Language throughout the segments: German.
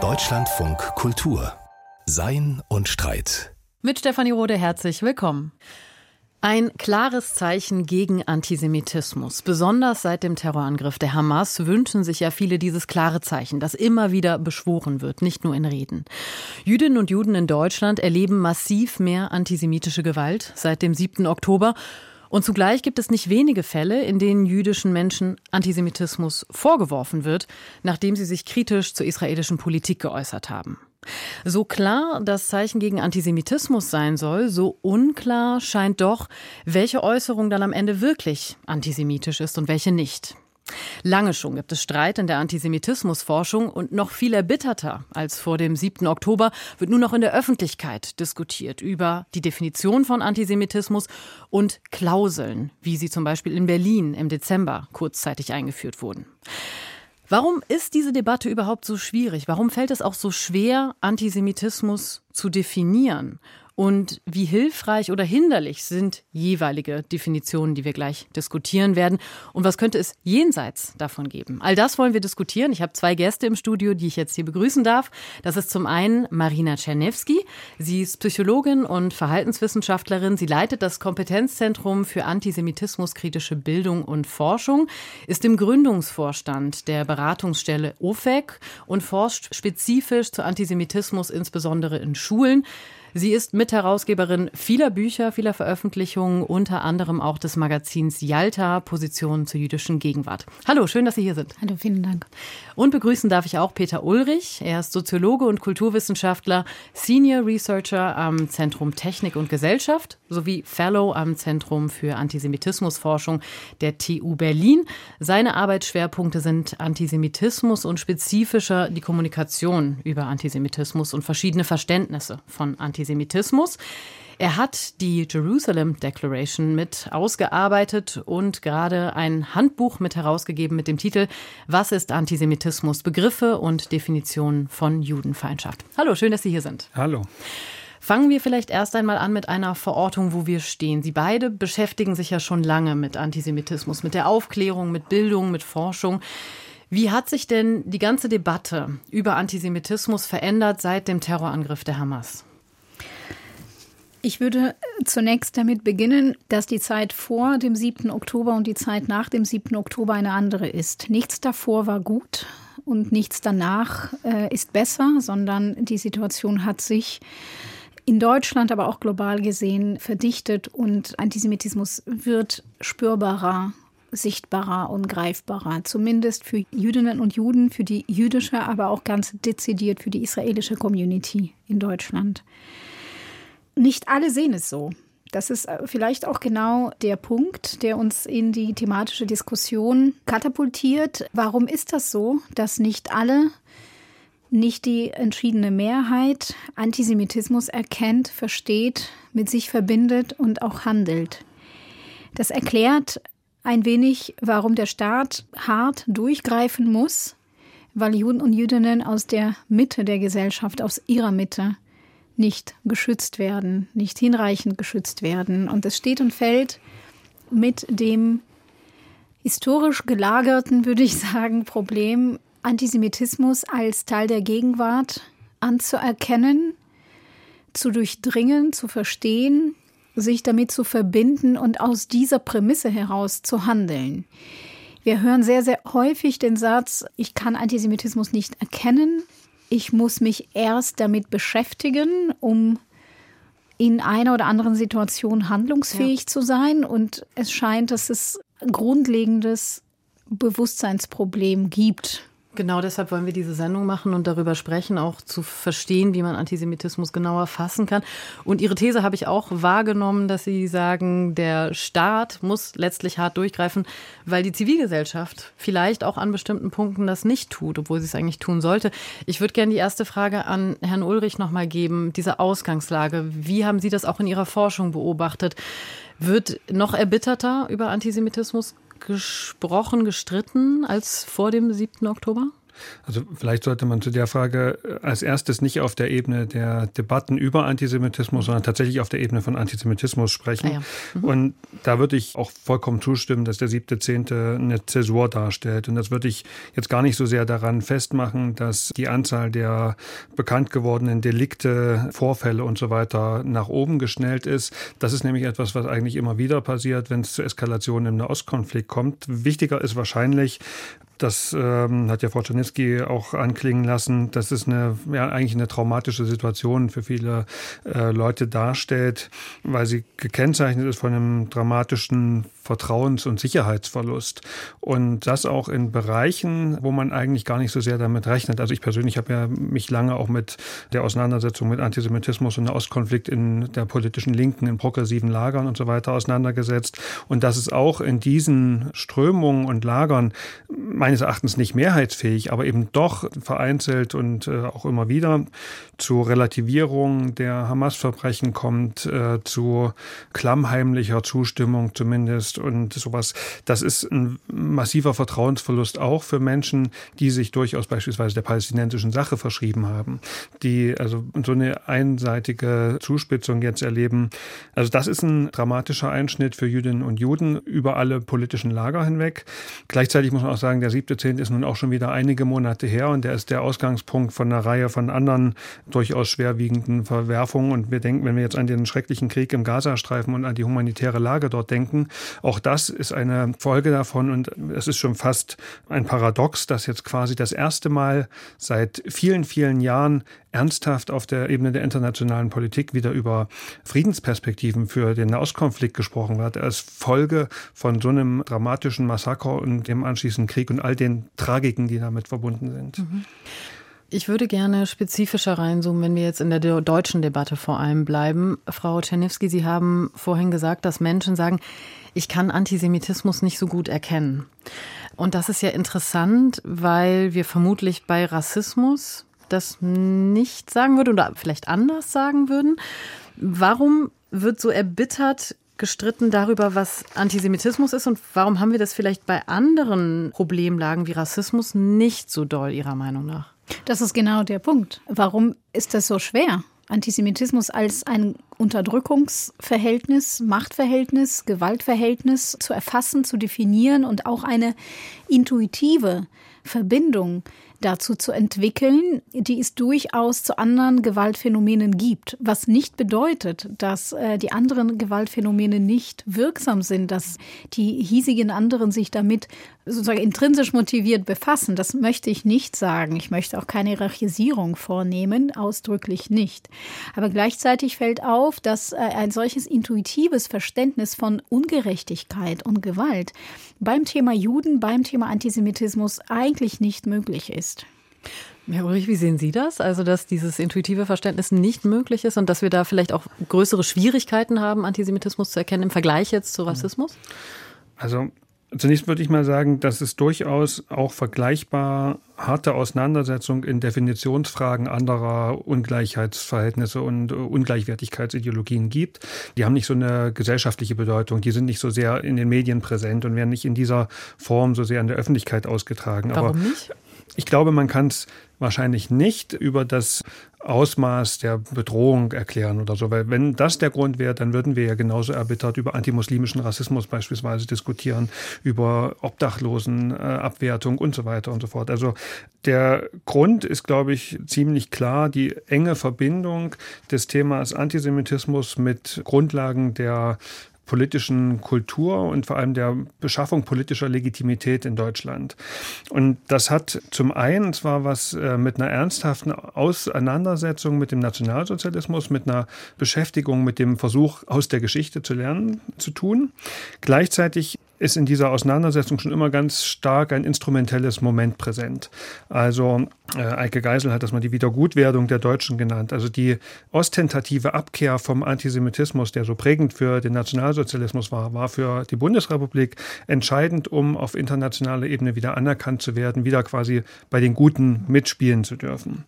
Deutschlandfunk Kultur Sein und Streit. Mit Stefanie Rode herzlich willkommen. Ein klares Zeichen gegen Antisemitismus. Besonders seit dem Terrorangriff der Hamas wünschen sich ja viele dieses klare Zeichen, das immer wieder beschworen wird, nicht nur in Reden. Jüdinnen und Juden in Deutschland erleben massiv mehr antisemitische Gewalt seit dem 7. Oktober. Und zugleich gibt es nicht wenige Fälle, in denen jüdischen Menschen Antisemitismus vorgeworfen wird, nachdem sie sich kritisch zur israelischen Politik geäußert haben. So klar das Zeichen gegen Antisemitismus sein soll, so unklar scheint doch, welche Äußerung dann am Ende wirklich antisemitisch ist und welche nicht. Lange schon gibt es Streit in der Antisemitismusforschung und noch viel erbitterter als vor dem 7. Oktober wird nur noch in der Öffentlichkeit diskutiert über die Definition von Antisemitismus und Klauseln, wie sie zum Beispiel in Berlin im Dezember kurzzeitig eingeführt wurden. Warum ist diese Debatte überhaupt so schwierig? Warum fällt es auch so schwer, Antisemitismus zu definieren? Und wie hilfreich oder hinderlich sind jeweilige Definitionen, die wir gleich diskutieren werden und was könnte es jenseits davon geben. All das wollen wir diskutieren. Ich habe zwei Gäste im Studio, die ich jetzt hier begrüßen darf. Das ist zum einen Marina Czernewski. Sie ist Psychologin und Verhaltenswissenschaftlerin. Sie leitet das Kompetenzzentrum für antisemitismuskritische Bildung und Forschung, ist im Gründungsvorstand der Beratungsstelle OFEC und forscht spezifisch zu Antisemitismus, insbesondere in Schulen. Sie ist Mitherausgeberin vieler Bücher, vieler Veröffentlichungen, unter anderem auch des Magazins Yalta, Positionen zur jüdischen Gegenwart. Hallo, schön, dass Sie hier sind. Hallo, vielen Dank. Und begrüßen darf ich auch Peter Ulrich. Er ist Soziologe und Kulturwissenschaftler, Senior Researcher am Zentrum Technik und Gesellschaft sowie Fellow am Zentrum für Antisemitismusforschung der TU Berlin. Seine Arbeitsschwerpunkte sind Antisemitismus und spezifischer die Kommunikation über Antisemitismus und verschiedene Verständnisse von Antisemitismus. Antisemitismus. Er hat die Jerusalem Declaration mit ausgearbeitet und gerade ein Handbuch mit herausgegeben mit dem Titel Was ist Antisemitismus? Begriffe und Definitionen von Judenfeindschaft. Hallo, schön, dass Sie hier sind. Hallo. Fangen wir vielleicht erst einmal an mit einer Verortung, wo wir stehen. Sie beide beschäftigen sich ja schon lange mit Antisemitismus, mit der Aufklärung, mit Bildung, mit Forschung. Wie hat sich denn die ganze Debatte über Antisemitismus verändert seit dem Terrorangriff der Hamas? Ich würde zunächst damit beginnen, dass die Zeit vor dem 7. Oktober und die Zeit nach dem 7. Oktober eine andere ist. Nichts davor war gut und nichts danach äh, ist besser, sondern die Situation hat sich in Deutschland, aber auch global gesehen verdichtet und Antisemitismus wird spürbarer sichtbarer und greifbarer, zumindest für Jüdinnen und Juden, für die jüdische, aber auch ganz dezidiert für die israelische Community in Deutschland. Nicht alle sehen es so. Das ist äh, vielleicht auch genau der Punkt, der uns in die thematische Diskussion katapultiert. Warum ist das so, dass nicht alle, nicht die entschiedene Mehrheit Antisemitismus erkennt, versteht, mit sich verbindet und auch handelt? Das erklärt ein wenig, warum der Staat hart durchgreifen muss, weil Juden und Jüdinnen aus der Mitte der Gesellschaft, aus ihrer Mitte, nicht geschützt werden, nicht hinreichend geschützt werden. Und es steht und fällt mit dem historisch gelagerten, würde ich sagen, Problem, Antisemitismus als Teil der Gegenwart anzuerkennen, zu durchdringen, zu verstehen, sich damit zu verbinden und aus dieser Prämisse heraus zu handeln. Wir hören sehr, sehr häufig den Satz, ich kann Antisemitismus nicht erkennen, ich muss mich erst damit beschäftigen, um in einer oder anderen Situation handlungsfähig ja. zu sein. Und es scheint, dass es grundlegendes Bewusstseinsproblem gibt Genau deshalb wollen wir diese Sendung machen und darüber sprechen, auch zu verstehen, wie man Antisemitismus genauer fassen kann. Und Ihre These habe ich auch wahrgenommen, dass Sie sagen, der Staat muss letztlich hart durchgreifen, weil die Zivilgesellschaft vielleicht auch an bestimmten Punkten das nicht tut, obwohl sie es eigentlich tun sollte. Ich würde gerne die erste Frage an Herrn Ulrich nochmal geben, diese Ausgangslage. Wie haben Sie das auch in Ihrer Forschung beobachtet? Wird noch erbitterter über Antisemitismus gesprochen, gestritten als vor dem 7. Oktober? Also vielleicht sollte man zu der Frage äh, als erstes nicht auf der Ebene der Debatten über Antisemitismus, sondern tatsächlich auf der Ebene von Antisemitismus sprechen. Ah ja. mhm. Und da würde ich auch vollkommen zustimmen, dass der siebte, zehnte eine Zäsur darstellt. Und das würde ich jetzt gar nicht so sehr daran festmachen, dass die Anzahl der bekannt gewordenen Delikte, Vorfälle und so weiter nach oben geschnellt ist. Das ist nämlich etwas, was eigentlich immer wieder passiert, wenn es zu Eskalationen im Nahostkonflikt kommt. Wichtiger ist wahrscheinlich, das ähm, hat ja Frau Czernitzki auch anklingen lassen, dass es eine, ja, eigentlich eine traumatische Situation für viele äh, Leute darstellt, weil sie gekennzeichnet ist von einem dramatischen Vertrauens- und Sicherheitsverlust. Und das auch in Bereichen, wo man eigentlich gar nicht so sehr damit rechnet. Also ich persönlich habe ja mich lange auch mit der Auseinandersetzung mit Antisemitismus und der Ostkonflikt in der politischen Linken, in progressiven Lagern und so weiter auseinandergesetzt. Und dass es auch in diesen Strömungen und Lagern meines Erachtens nicht mehrheitsfähig, aber eben doch vereinzelt und äh, auch immer wieder zu Relativierung der Hamas-Verbrechen kommt, äh, zu klammheimlicher Zustimmung zumindest und sowas. Das ist ein massiver Vertrauensverlust auch für Menschen, die sich durchaus beispielsweise der palästinensischen Sache verschrieben haben, die also so eine einseitige Zuspitzung jetzt erleben. Also das ist ein dramatischer Einschnitt für Jüdinnen und Juden über alle politischen Lager hinweg. Gleichzeitig muss man auch sagen, der siebte Zehnt ist nun auch schon wieder einige Monate her und der ist der Ausgangspunkt von einer Reihe von anderen durchaus schwerwiegenden Verwerfungen. Und wir denken, wenn wir jetzt an den schrecklichen Krieg im Gazastreifen und an die humanitäre Lage dort denken, auch das ist eine Folge davon. Und es ist schon fast ein Paradox, dass jetzt quasi das erste Mal seit vielen, vielen Jahren ernsthaft auf der Ebene der internationalen Politik wieder über Friedensperspektiven für den Nahostkonflikt gesprochen wird, als Folge von so einem dramatischen Massaker und dem anschließenden Krieg. Und all den Tragiken, die damit verbunden sind. Mhm. Ich würde gerne spezifischer reinzoomen, wenn wir jetzt in der deutschen Debatte vor allem bleiben. Frau Czerniewski, Sie haben vorhin gesagt, dass Menschen sagen, ich kann Antisemitismus nicht so gut erkennen. Und das ist ja interessant, weil wir vermutlich bei Rassismus das nicht sagen würden oder vielleicht anders sagen würden. Warum wird so erbittert gestritten darüber, was Antisemitismus ist und warum haben wir das vielleicht bei anderen Problemlagen wie Rassismus nicht so doll Ihrer Meinung nach? Das ist genau der Punkt. Warum ist das so schwer? Antisemitismus als ein Unterdrückungsverhältnis, Machtverhältnis, Gewaltverhältnis zu erfassen, zu definieren und auch eine intuitive Verbindung dazu zu entwickeln, die es durchaus zu anderen Gewaltphänomenen gibt. Was nicht bedeutet, dass äh, die anderen Gewaltphänomene nicht wirksam sind, dass die hiesigen anderen sich damit sozusagen intrinsisch motiviert befassen. Das möchte ich nicht sagen. Ich möchte auch keine Hierarchisierung vornehmen, ausdrücklich nicht. Aber gleichzeitig fällt auf, dass äh, ein solches intuitives Verständnis von Ungerechtigkeit und Gewalt beim Thema Juden, beim Thema Antisemitismus eigentlich nicht möglich ist. Herr Ulrich, wie sehen Sie das? Also, dass dieses intuitive Verständnis nicht möglich ist und dass wir da vielleicht auch größere Schwierigkeiten haben, Antisemitismus zu erkennen im Vergleich jetzt zu Rassismus? Also, Zunächst würde ich mal sagen, dass es durchaus auch vergleichbar harte Auseinandersetzungen in Definitionsfragen anderer Ungleichheitsverhältnisse und Ungleichwertigkeitsideologien gibt. Die haben nicht so eine gesellschaftliche Bedeutung, die sind nicht so sehr in den Medien präsent und werden nicht in dieser Form so sehr in der Öffentlichkeit ausgetragen. Warum Aber nicht? Ich glaube, man kann es wahrscheinlich nicht über das Ausmaß der Bedrohung erklären oder so. Weil wenn das der Grund wäre, dann würden wir ja genauso erbittert über antimuslimischen Rassismus beispielsweise diskutieren, über Obdachlosenabwertung und so weiter und so fort. Also der Grund ist, glaube ich, ziemlich klar, die enge Verbindung des Themas Antisemitismus mit Grundlagen der politischen Kultur und vor allem der Beschaffung politischer Legitimität in Deutschland. Und das hat zum einen zwar was äh, mit einer ernsthaften Auseinandersetzung mit dem Nationalsozialismus, mit einer Beschäftigung mit dem Versuch, aus der Geschichte zu lernen, zu tun. Gleichzeitig ist in dieser Auseinandersetzung schon immer ganz stark ein instrumentelles Moment präsent. Also äh, Eike Geisel hat das mal die Wiedergutwerdung der Deutschen genannt. Also die ostentative Abkehr vom Antisemitismus, der so prägend für den Nationalsozialismus war, war für die Bundesrepublik entscheidend, um auf internationaler Ebene wieder anerkannt zu werden, wieder quasi bei den Guten mitspielen zu dürfen.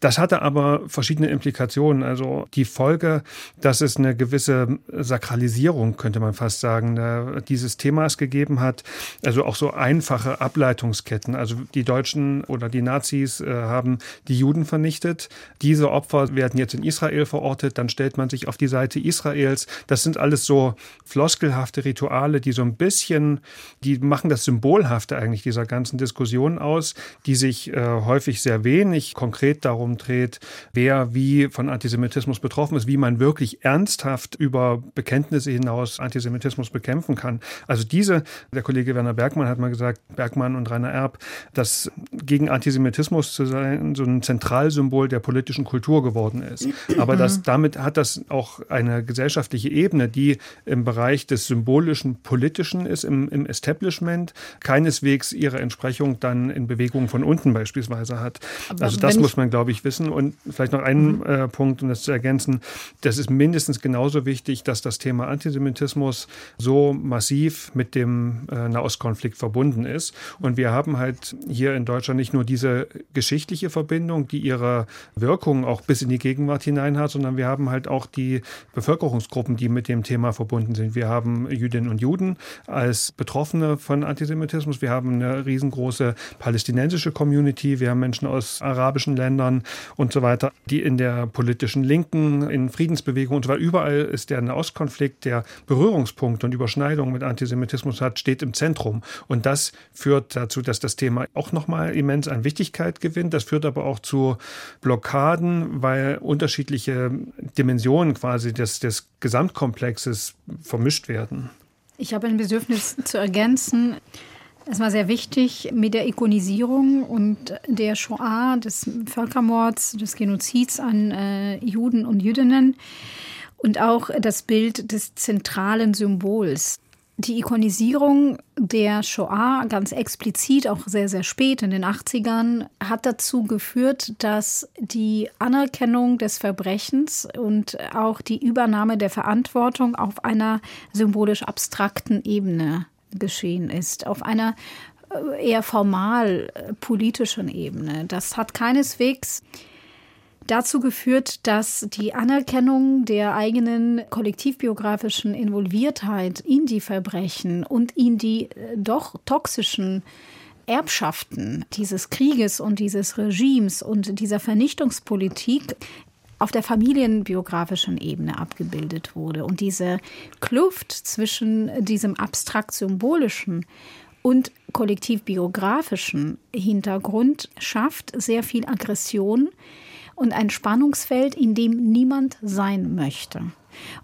Das hatte aber verschiedene Implikationen. Also die Folge, dass es eine gewisse Sakralisierung, könnte man fast sagen, dieses Themas gegeben hat. Also auch so einfache Ableitungsketten. Also die Deutschen oder die Nazis äh, haben die Juden vernichtet. Diese Opfer werden jetzt in Israel verortet. Dann stellt man sich auf die Seite Israels. Das sind alles so floskelhafte Rituale, die so ein bisschen, die machen das Symbolhafte eigentlich dieser ganzen Diskussion aus, die sich äh, häufig sehr wenig konkret darum darum dreht, wer wie von Antisemitismus betroffen ist, wie man wirklich ernsthaft über Bekenntnisse hinaus Antisemitismus bekämpfen kann. Also diese, der Kollege Werner Bergmann hat mal gesagt, Bergmann und Rainer Erb, dass gegen Antisemitismus zu sein so ein Zentralsymbol der politischen Kultur geworden ist. Aber das, damit hat das auch eine gesellschaftliche Ebene, die im Bereich des symbolischen Politischen ist, im, im Establishment, keineswegs ihre Entsprechung dann in Bewegungen von unten beispielsweise hat. Aber also das muss man, glaube ich, wissen. Und vielleicht noch einen mhm. äh, Punkt, um das zu ergänzen. Das ist mindestens genauso wichtig, dass das Thema Antisemitismus so massiv mit dem äh, Nahostkonflikt verbunden ist. Und wir haben halt hier in Deutschland nicht nur diese geschichtliche Verbindung, die ihre Wirkung auch bis in die Gegenwart hinein hat, sondern wir haben halt auch die Bevölkerungsgruppen, die mit dem Thema verbunden sind. Wir haben Jüdinnen und Juden als Betroffene von Antisemitismus. Wir haben eine riesengroße palästinensische Community. Wir haben Menschen aus arabischen Ländern und so weiter, die in der politischen Linken, in Friedensbewegungen und so weiter, überall ist der Nahostkonflikt, der Berührungspunkt und Überschneidung mit Antisemitismus hat, steht im Zentrum. Und das führt dazu, dass das Thema auch nochmal immens an Wichtigkeit gewinnt. Das führt aber auch zu Blockaden, weil unterschiedliche Dimensionen quasi des, des Gesamtkomplexes vermischt werden. Ich habe ein Bedürfnis zu ergänzen. Es war sehr wichtig mit der Ikonisierung und der Shoah, des Völkermords, des Genozids an äh, Juden und Jüdinnen und auch das Bild des zentralen Symbols. Die Ikonisierung der Shoah ganz explizit, auch sehr, sehr spät in den 80ern, hat dazu geführt, dass die Anerkennung des Verbrechens und auch die Übernahme der Verantwortung auf einer symbolisch abstrakten Ebene geschehen ist, auf einer äh, eher formal äh, politischen Ebene. Das hat keineswegs dazu geführt, dass die Anerkennung der eigenen kollektivbiografischen Involviertheit in die Verbrechen und in die äh, doch toxischen Erbschaften dieses Krieges und dieses Regimes und dieser Vernichtungspolitik auf der familienbiografischen Ebene abgebildet wurde. Und diese Kluft zwischen diesem abstrakt-symbolischen und kollektiv-biografischen Hintergrund schafft sehr viel Aggression und ein Spannungsfeld, in dem niemand sein möchte.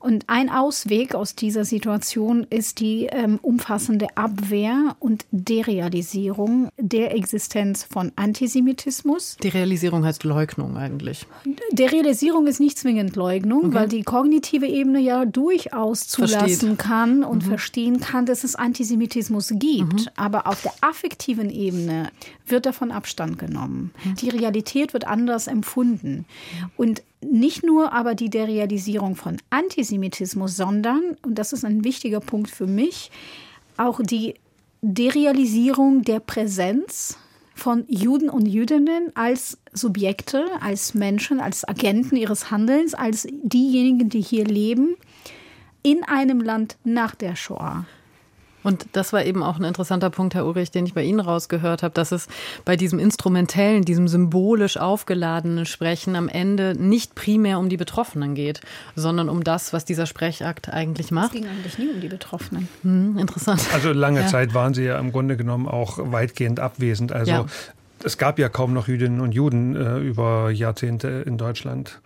Und ein Ausweg aus dieser Situation ist die ähm, umfassende Abwehr und Derealisierung der Existenz von Antisemitismus. Derealisierung heißt Leugnung eigentlich. Derealisierung ist nicht zwingend Leugnung, okay. weil die kognitive Ebene ja durchaus zulassen Versteht. kann und mhm. verstehen kann, dass es Antisemitismus gibt. Mhm. Aber auf der affektiven Ebene wird davon Abstand genommen. Mhm. Die Realität wird anders empfunden. Und nicht nur aber die Derealisierung von Antisemitismus, sondern, und das ist ein wichtiger Punkt für mich, auch die Derealisierung der Präsenz von Juden und Jüdinnen als Subjekte, als Menschen, als Agenten ihres Handelns, als diejenigen, die hier leben, in einem Land nach der Shoah. Und das war eben auch ein interessanter Punkt, Herr Ulrich, den ich bei Ihnen rausgehört habe, dass es bei diesem instrumentellen, diesem symbolisch aufgeladenen Sprechen am Ende nicht primär um die Betroffenen geht, sondern um das, was dieser Sprechakt eigentlich macht. Es ging eigentlich nie um die Betroffenen. Hm, interessant. Also lange ja. Zeit waren sie ja im Grunde genommen auch weitgehend abwesend. Also ja es gab ja kaum noch Jüdinnen und Juden äh, über Jahrzehnte in Deutschland.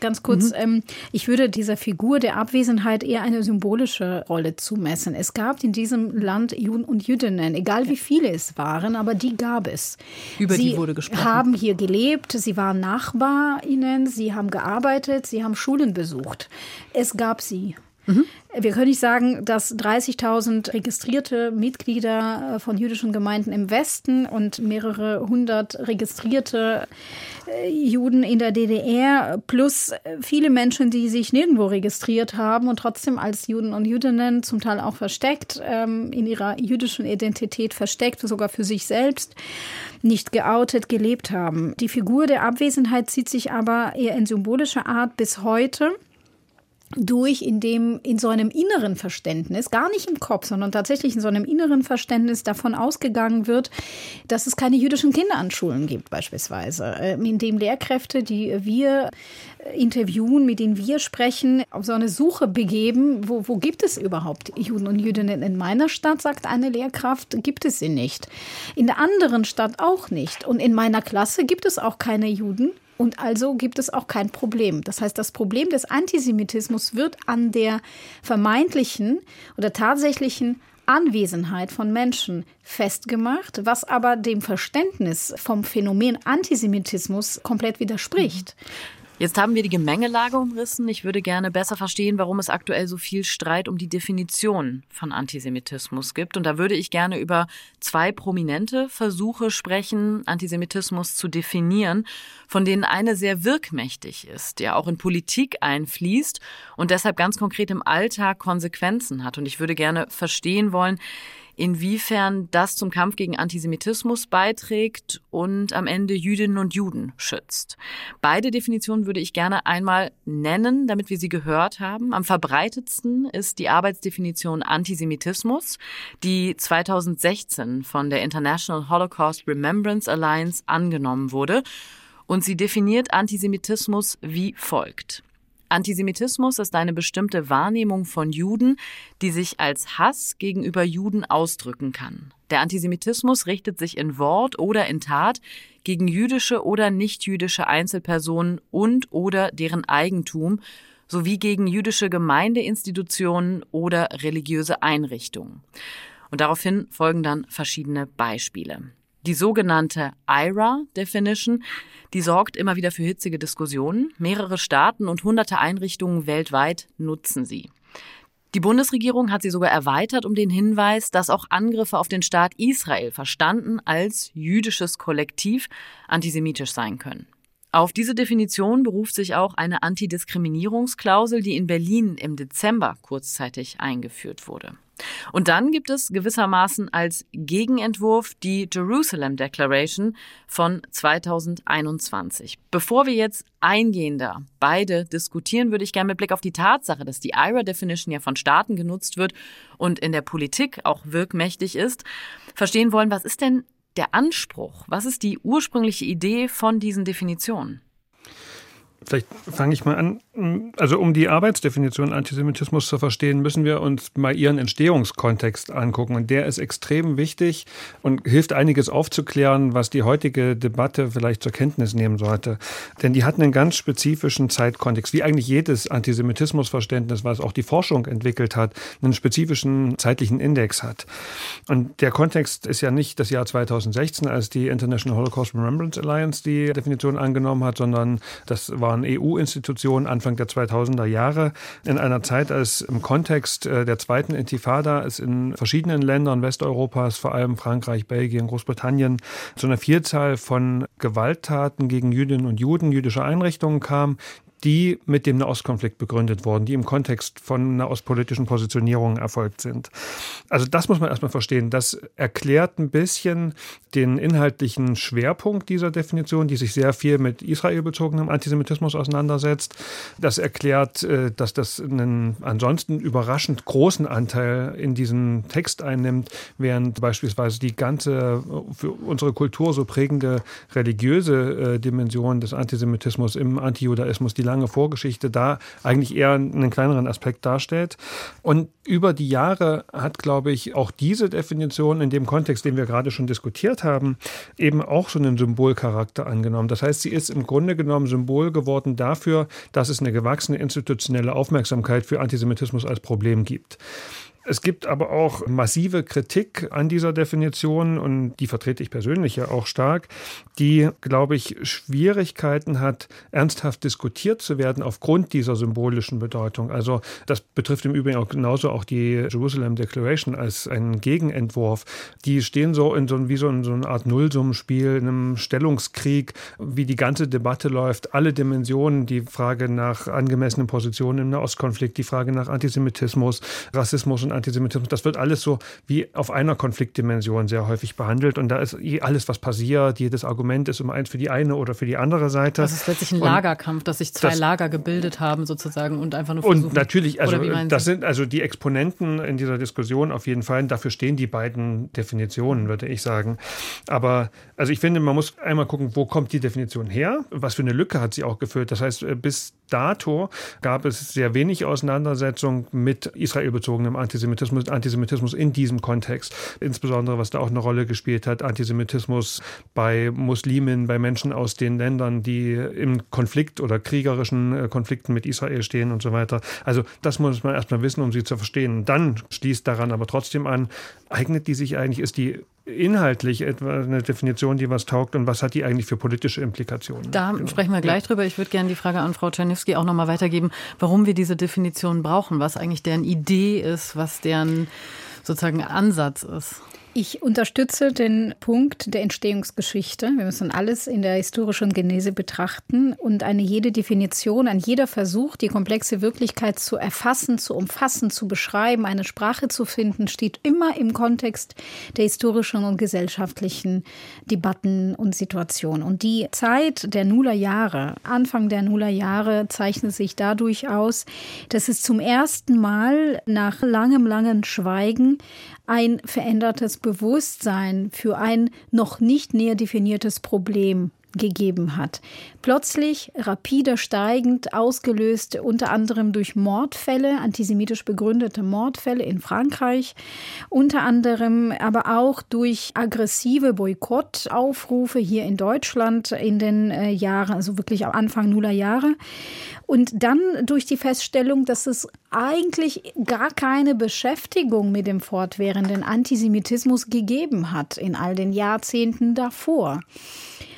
Ganz kurz, mhm. ähm, ich würde dieser Figur der Abwesenheit eher eine symbolische Rolle zumessen. Es gab in diesem Land Juden und Jüdinnen, egal wie viele es waren, aber die gab es. Über sie die wurde gesprochen. Sie haben hier gelebt, sie waren NachbarInnen, sie haben gearbeitet, sie haben Schulen besucht. Es gab sie. Mhm. Wir können nicht sagen, dass 30.000 registrierte Mitglieder äh, von jüdischen Gemeinden im Westen und mehrere hundert registrierte äh, Juden in der DDR plus äh, viele Menschen, die sich nirgendwo registriert haben und trotzdem als Juden und Jüdinnen zum Teil auch versteckt, ähm, in ihrer jüdischen Identität versteckt, sogar für sich selbst nicht geoutet gelebt haben. Die Figur der Abwesenheit zieht sich aber eher in symbolischer Art bis heute durch, in dem in so einem inneren Verständnis, gar nicht im Kopf, sondern tatsächlich in so einem inneren Verständnis davon ausgegangen wird, dass es keine jüdischen Kinder an Schulen gibt, beispielsweise, ähm, in dem Lehrkräfte, die wir interviewen, mit denen wir sprechen, auf so eine Suche begeben, wo, wo gibt es überhaupt Juden und Jüdinnen? In meiner Stadt, sagt eine Lehrkraft, gibt es sie nicht. In der anderen Stadt auch nicht. Und in meiner Klasse gibt es auch keine Juden und also gibt es auch kein Problem. Das heißt, das Problem des Antisemitismus wird an der vermeintlichen oder tatsächlichen Anwesenheit von Menschen festgemacht, was aber dem Verständnis vom Phänomen Antisemitismus komplett widerspricht. Jetzt haben wir die Gemengelage umrissen. Ich würde gerne besser verstehen, warum es aktuell so viel Streit um die Definition von Antisemitismus gibt. Und da würde ich gerne über zwei prominente Versuche sprechen, Antisemitismus zu definieren, von denen eine sehr wirkmächtig ist, der auch in Politik einfließt und deshalb ganz konkret im Alltag Konsequenzen hat. Und ich würde gerne verstehen wollen, inwiefern das zum Kampf gegen Antisemitismus beiträgt und am Ende Jüdinnen und Juden schützt. Beide Definitionen würde ich gerne einmal nennen, damit wir sie gehört haben. Am verbreitetsten ist die Arbeitsdefinition Antisemitismus, die 2016 von der International Holocaust Remembrance Alliance angenommen wurde. Und sie definiert Antisemitismus wie folgt. Antisemitismus ist eine bestimmte Wahrnehmung von Juden, die sich als Hass gegenüber Juden ausdrücken kann. Der Antisemitismus richtet sich in Wort oder in Tat gegen jüdische oder nichtjüdische Einzelpersonen und oder deren Eigentum sowie gegen jüdische Gemeindeinstitutionen oder religiöse Einrichtungen. Und daraufhin folgen dann verschiedene Beispiele. Die sogenannte IRA-Definition, die sorgt immer wieder für hitzige Diskussionen. Mehrere Staaten und hunderte Einrichtungen weltweit nutzen sie. Die Bundesregierung hat sie sogar erweitert um den Hinweis, dass auch Angriffe auf den Staat Israel verstanden als jüdisches Kollektiv antisemitisch sein können. Auf diese Definition beruft sich auch eine Antidiskriminierungsklausel, die in Berlin im Dezember kurzzeitig eingeführt wurde. Und dann gibt es gewissermaßen als Gegenentwurf die Jerusalem Declaration von 2021. Bevor wir jetzt eingehender beide diskutieren, würde ich gerne mit Blick auf die Tatsache, dass die IRA Definition ja von Staaten genutzt wird und in der Politik auch wirkmächtig ist, verstehen wollen, was ist denn der Anspruch? Was ist die ursprüngliche Idee von diesen Definitionen? Vielleicht fange ich mal an. Also um die Arbeitsdefinition Antisemitismus zu verstehen, müssen wir uns mal ihren Entstehungskontext angucken. Und der ist extrem wichtig und hilft einiges aufzuklären, was die heutige Debatte vielleicht zur Kenntnis nehmen sollte. Denn die hat einen ganz spezifischen Zeitkontext, wie eigentlich jedes Antisemitismusverständnis, was auch die Forschung entwickelt hat, einen spezifischen zeitlichen Index hat. Und der Kontext ist ja nicht das Jahr 2016, als die International Holocaust Remembrance Alliance die Definition angenommen hat, sondern das war waren EU-Institutionen Anfang der 2000er Jahre in einer Zeit, als im Kontext äh, der zweiten Intifada es in verschiedenen Ländern Westeuropas, vor allem Frankreich, Belgien, Großbritannien, zu einer Vielzahl von Gewalttaten gegen Jüdinnen und Juden, jüdische Einrichtungen kam, die mit dem Nahostkonflikt begründet wurden, die im Kontext von nahostpolitischen Positionierungen erfolgt sind. Also das muss man erstmal verstehen. Das erklärt ein bisschen den inhaltlichen Schwerpunkt dieser Definition, die sich sehr viel mit israelbezogenem Antisemitismus auseinandersetzt. Das erklärt, äh, dass das einen ansonsten überraschend großen Anteil in diesen Text einnimmt, während beispielsweise die ganze für unsere Kultur so prägende religiöse äh, Dimension des Antisemitismus im Antijudaismus, die lange Vorgeschichte da eigentlich eher einen kleineren Aspekt darstellt. Und über die Jahre hat, glaube ich, auch diese Definition in dem Kontext, den wir gerade schon diskutiert haben, eben auch so einen Symbolcharakter angenommen. Das heißt, sie ist im Grunde genommen Symbol geworden dafür, dass es eine gewachsene institutionelle Aufmerksamkeit für Antisemitismus als Problem gibt. Es gibt aber auch massive Kritik an dieser Definition und die vertrete ich persönlich ja auch stark, die, glaube ich, Schwierigkeiten hat, ernsthaft diskutiert zu werden aufgrund dieser symbolischen Bedeutung. Also das betrifft im Übrigen auch genauso auch die Jerusalem Declaration als einen Gegenentwurf. Die stehen so in so, wie so in so einer Art Nullsummenspiel, in einem Stellungskrieg, wie die ganze Debatte läuft, alle Dimensionen, die Frage nach angemessenen Positionen im Nahostkonflikt, die Frage nach Antisemitismus, Rassismus und Antisemitismus, das wird alles so wie auf einer Konfliktdimension sehr häufig behandelt. Und da ist alles, was passiert, jedes Argument ist um eins für die eine oder für die andere Seite. Das ist letztlich ein Lagerkampf, dass sich zwei das, Lager gebildet haben sozusagen und einfach nur versuchen. Und natürlich, also das sind also die Exponenten in dieser Diskussion auf jeden Fall. Dafür stehen die beiden Definitionen, würde ich sagen. Aber also ich finde, man muss einmal gucken, wo kommt die Definition her? Was für eine Lücke hat sie auch gefüllt? Das heißt, bis dato gab es sehr wenig Auseinandersetzung mit israelbezogenem Antisemitismus, Antisemitismus in diesem Kontext. Insbesondere, was da auch eine Rolle gespielt hat, Antisemitismus bei Muslimen, bei Menschen aus den Ländern, die im Konflikt oder kriegerischen äh, Konflikten mit Israel stehen und so weiter. Also das muss man erstmal wissen, um sie zu verstehen. Dann schließt daran aber trotzdem an, eignet die sich eigentlich, ist die inhaltlich etwa eine Definition, die was taugt und was hat die eigentlich für politische Implikationen? Da genau. sprechen wir gleich ja. drüber. Ich würde gerne die Frage an Frau Czerniewski auch nochmal weitergeben, warum wir diese Definition brauchen, was eigentlich deren Idee ist, was deren sozusagen Ansatz ist. Ich unterstütze den Punkt der Entstehungsgeschichte. Wir müssen alles in der historischen Genese betrachten und eine jede Definition, ein jeder Versuch, die komplexe Wirklichkeit zu erfassen, zu umfassen, zu beschreiben, eine Sprache zu finden, steht immer im Kontext der historischen und gesellschaftlichen Debatten und Situationen. Und die Zeit der Nullerjahre, Anfang der Nullerjahre, zeichnet sich dadurch aus, dass es zum ersten Mal nach langem, langem Schweigen ein verändertes Bewusstsein für ein noch nicht näher definiertes Problem gegeben hat. Plötzlich rapide steigend, ausgelöst unter anderem durch Mordfälle, antisemitisch begründete Mordfälle in Frankreich, unter anderem aber auch durch aggressive Boykottaufrufe hier in Deutschland in den äh, Jahren, also wirklich am Anfang Nuller Jahre. Und dann durch die Feststellung, dass es eigentlich gar keine Beschäftigung mit dem fortwährenden Antisemitismus gegeben hat in all den Jahrzehnten davor.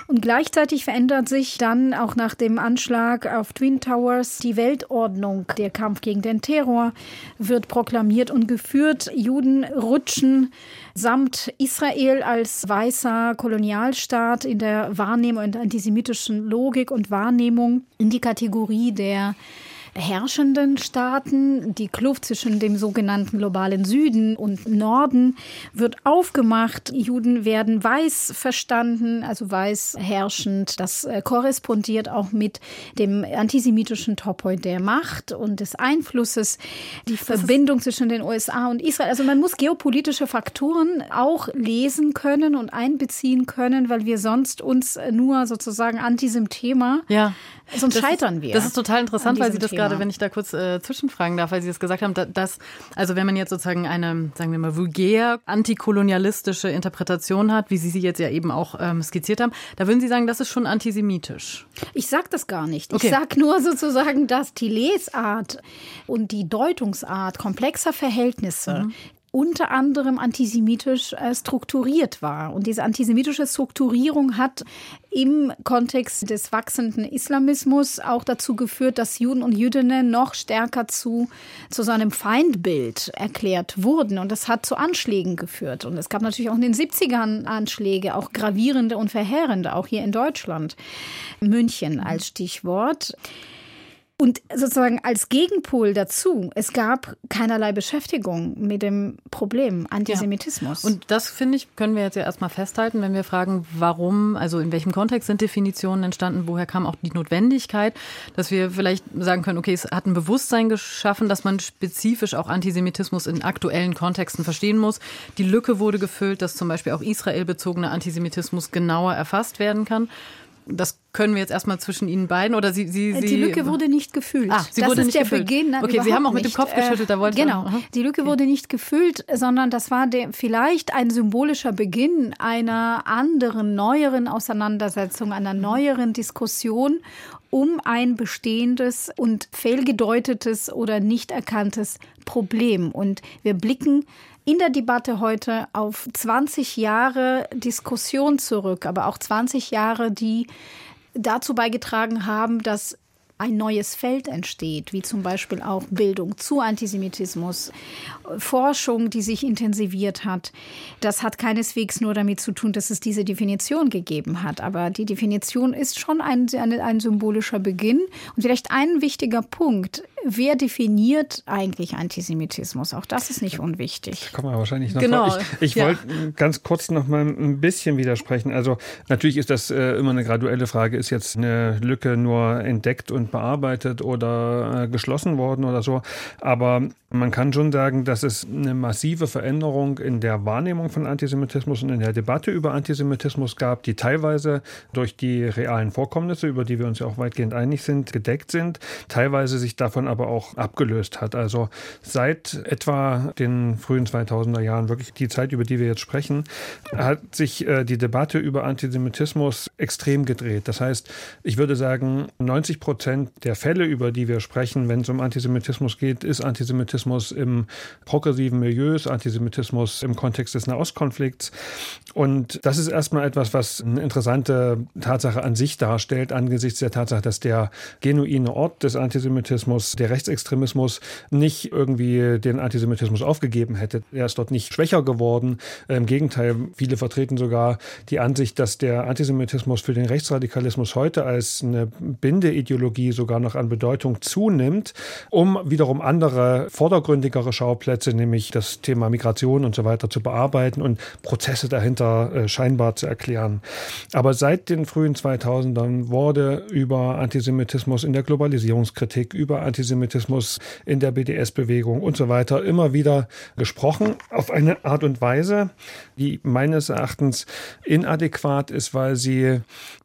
Und gleichzeitig verändert sich dann auch nach dem Anschlag auf Twin Towers die Weltordnung. Der Kampf gegen den Terror wird proklamiert und geführt. Juden rutschen samt Israel als weißer Kolonialstaat in der Wahrnehmung und antisemitischen Logik und Wahrnehmung in die Kategorie der herrschenden Staaten. Die Kluft zwischen dem sogenannten globalen Süden und Norden wird aufgemacht. Juden werden weiß verstanden, also weiß herrschend. Das äh, korrespondiert auch mit dem antisemitischen Topoi der Macht und des Einflusses, die Verbindung zwischen den USA und Israel. Also man muss geopolitische Faktoren auch lesen können und einbeziehen können, weil wir sonst uns nur sozusagen an diesem Thema ja. Sonst das scheitern wir. Das ist total interessant, weil Sie das Thema. gerade, wenn ich da kurz äh, zwischenfragen darf, weil Sie das gesagt haben, dass, also wenn man jetzt sozusagen eine, sagen wir mal, vulgär antikolonialistische Interpretation hat, wie Sie sie jetzt ja eben auch ähm, skizziert haben, da würden Sie sagen, das ist schon antisemitisch. Ich sage das gar nicht. Okay. Ich sage nur sozusagen, dass die Lesart und die Deutungsart komplexer Verhältnisse mhm unter anderem antisemitisch äh, strukturiert war. Und diese antisemitische Strukturierung hat im Kontext des wachsenden Islamismus auch dazu geführt, dass Juden und Jüdinnen noch stärker zu, zu seinem Feindbild erklärt wurden. Und das hat zu Anschlägen geführt. Und es gab natürlich auch in den 70ern Anschläge, auch gravierende und verheerende, auch hier in Deutschland. München als Stichwort. Und sozusagen als Gegenpol dazu, es gab keinerlei Beschäftigung mit dem Problem Antisemitismus. Ja. Und das, finde ich, können wir jetzt ja erstmal festhalten, wenn wir fragen, warum, also in welchem Kontext sind Definitionen entstanden, woher kam auch die Notwendigkeit, dass wir vielleicht sagen können, okay, es hat ein Bewusstsein geschaffen, dass man spezifisch auch Antisemitismus in aktuellen Kontexten verstehen muss. Die Lücke wurde gefüllt, dass zum Beispiel auch israelbezogener Antisemitismus genauer erfasst werden kann das können wir jetzt erstmal zwischen Ihnen beiden oder Sie, Sie, Sie Die Lücke wurde nicht gefüllt. Ah, sie das wurde ist nicht der gefüllt. Beginn. Okay, Sie haben auch mit dem Kopf geschüttelt, da wollte Genau, die Lücke wurde nicht gefüllt, sondern das war der, vielleicht ein symbolischer Beginn einer anderen, neueren Auseinandersetzung, einer neueren Diskussion um ein bestehendes und fehlgedeutetes oder nicht erkanntes Problem. Und wir blicken in der Debatte heute auf 20 Jahre Diskussion zurück, aber auch 20 Jahre, die dazu beigetragen haben, dass ein neues Feld entsteht, wie zum Beispiel auch Bildung zu Antisemitismus, Forschung, die sich intensiviert hat. Das hat keineswegs nur damit zu tun, dass es diese Definition gegeben hat. Aber die Definition ist schon ein, ein, ein symbolischer Beginn. Und vielleicht ein wichtiger Punkt. Wer definiert eigentlich Antisemitismus? Auch das ist nicht unwichtig. Da kommen wir wahrscheinlich noch genau. Vor. Ich, ich ja. wollte ganz kurz noch mal ein bisschen widersprechen. Also natürlich ist das äh, immer eine graduelle Frage. Ist jetzt eine Lücke nur entdeckt und bearbeitet oder äh, geschlossen worden oder so? Aber man kann schon sagen, dass es eine massive Veränderung in der Wahrnehmung von Antisemitismus und in der Debatte über Antisemitismus gab, die teilweise durch die realen Vorkommnisse, über die wir uns ja auch weitgehend einig sind, gedeckt sind, teilweise sich davon aber auch abgelöst hat. Also seit etwa den frühen 2000er Jahren, wirklich die Zeit, über die wir jetzt sprechen, hat sich äh, die Debatte über Antisemitismus extrem gedreht. Das heißt, ich würde sagen, 90 Prozent der Fälle, über die wir sprechen, wenn es um Antisemitismus geht, ist Antisemitismus im progressiven Milieus, Antisemitismus im Kontext des Nahostkonflikts. Und das ist erstmal etwas, was eine interessante Tatsache an sich darstellt, angesichts der Tatsache, dass der genuine Ort des Antisemitismus, der Rechtsextremismus, nicht irgendwie den Antisemitismus aufgegeben hätte. Er ist dort nicht schwächer geworden. Im Gegenteil, viele vertreten sogar die Ansicht, dass der Antisemitismus für den Rechtsradikalismus heute als eine Bindeideologie sogar noch an Bedeutung zunimmt, um wiederum andere vordergründigere Schauplätze, nämlich das Thema Migration und so weiter zu bearbeiten und Prozesse dahinter äh, scheinbar zu erklären. Aber seit den frühen 2000ern wurde über Antisemitismus in der Globalisierungskritik, über Antisemitismus in der BDS-Bewegung und so weiter immer wieder gesprochen auf eine Art und Weise, die meines Erachtens inadäquat ist, weil sie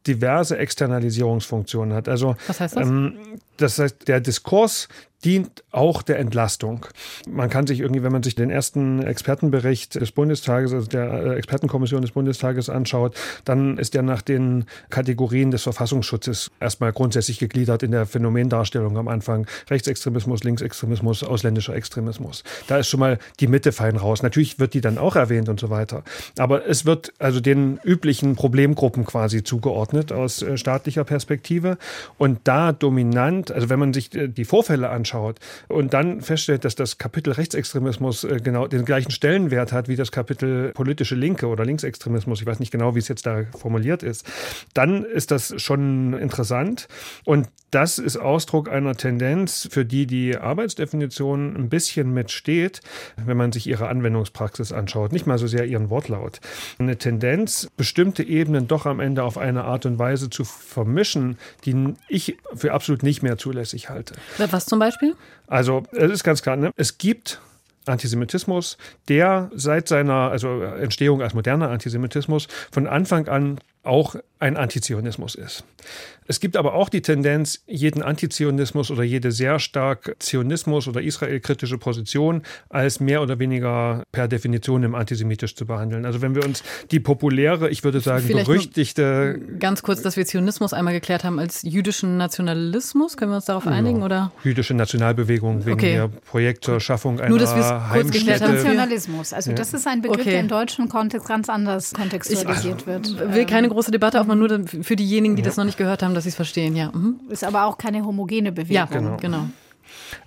diverse Externalisierungsfunktionen hat. Also, Was heißt das? Ähm, das heißt, der Diskurs dient auch der Entlastung. Man kann sich irgendwie, wenn man sich den ersten Expertenbericht des Bundestages, also der äh, Expertenkommission des Bundestages anschaut, dann ist der nach den Kategorien des Verfassungsschutzes erstmal grundsätzlich gegliedert in der Phänomendarstellung am Anfang. Rechtsextremismus, Linksextremismus, ausländischer Extremismus. Da ist schon mal die Mitte fein raus. Natürlich wird die dann auch erwähnt und so weiter. Aber es wird also den üblichen Problemgruppen quasi zugeordnet aus äh, staatlicher Perspektive. Und da dominant, also wenn man sich äh, die Vorfälle anschaut, anschaut und dann feststellt, dass das Kapitel Rechtsextremismus äh, genau den gleichen Stellenwert hat wie das Kapitel politische Linke oder Linksextremismus, ich weiß nicht genau, wie es jetzt da formuliert ist, dann ist das schon interessant und das ist Ausdruck einer Tendenz, für die die Arbeitsdefinition ein bisschen mitsteht, wenn man sich ihre Anwendungspraxis anschaut, nicht mal so sehr ihren Wortlaut. Eine Tendenz, bestimmte Ebenen doch am Ende auf eine Art und Weise zu vermischen, die ich für absolut nicht mehr zulässig halte. Was zum Beispiel? Beispiel? Also es ist ganz klar, ne? es gibt Antisemitismus, der seit seiner also Entstehung als moderner Antisemitismus von Anfang an auch ein Antizionismus ist. Es gibt aber auch die Tendenz, jeden Antizionismus oder jede sehr stark Zionismus oder israelkritische Position als mehr oder weniger per Definition im antisemitisch zu behandeln. Also wenn wir uns die populäre, ich würde sagen, Vielleicht berüchtigte. Ganz kurz, dass wir Zionismus einmal geklärt haben als jüdischen Nationalismus. Können wir uns darauf einigen? Ja. Oder? Jüdische Nationalbewegung wegen okay. der Projekt zur Schaffung einer Nur, dass kurz geklärt haben. Nationalismus. Also ja. das ist ein Begriff, okay. der im deutschen Kontext ganz anders kontextualisiert ich, wird. Ich will keine große Debatte aufmachen, nur für diejenigen, die das noch nicht gehört haben, dass sie es verstehen, ja. Mhm. Ist aber auch keine homogene Bewegung. Ja, genau. genau.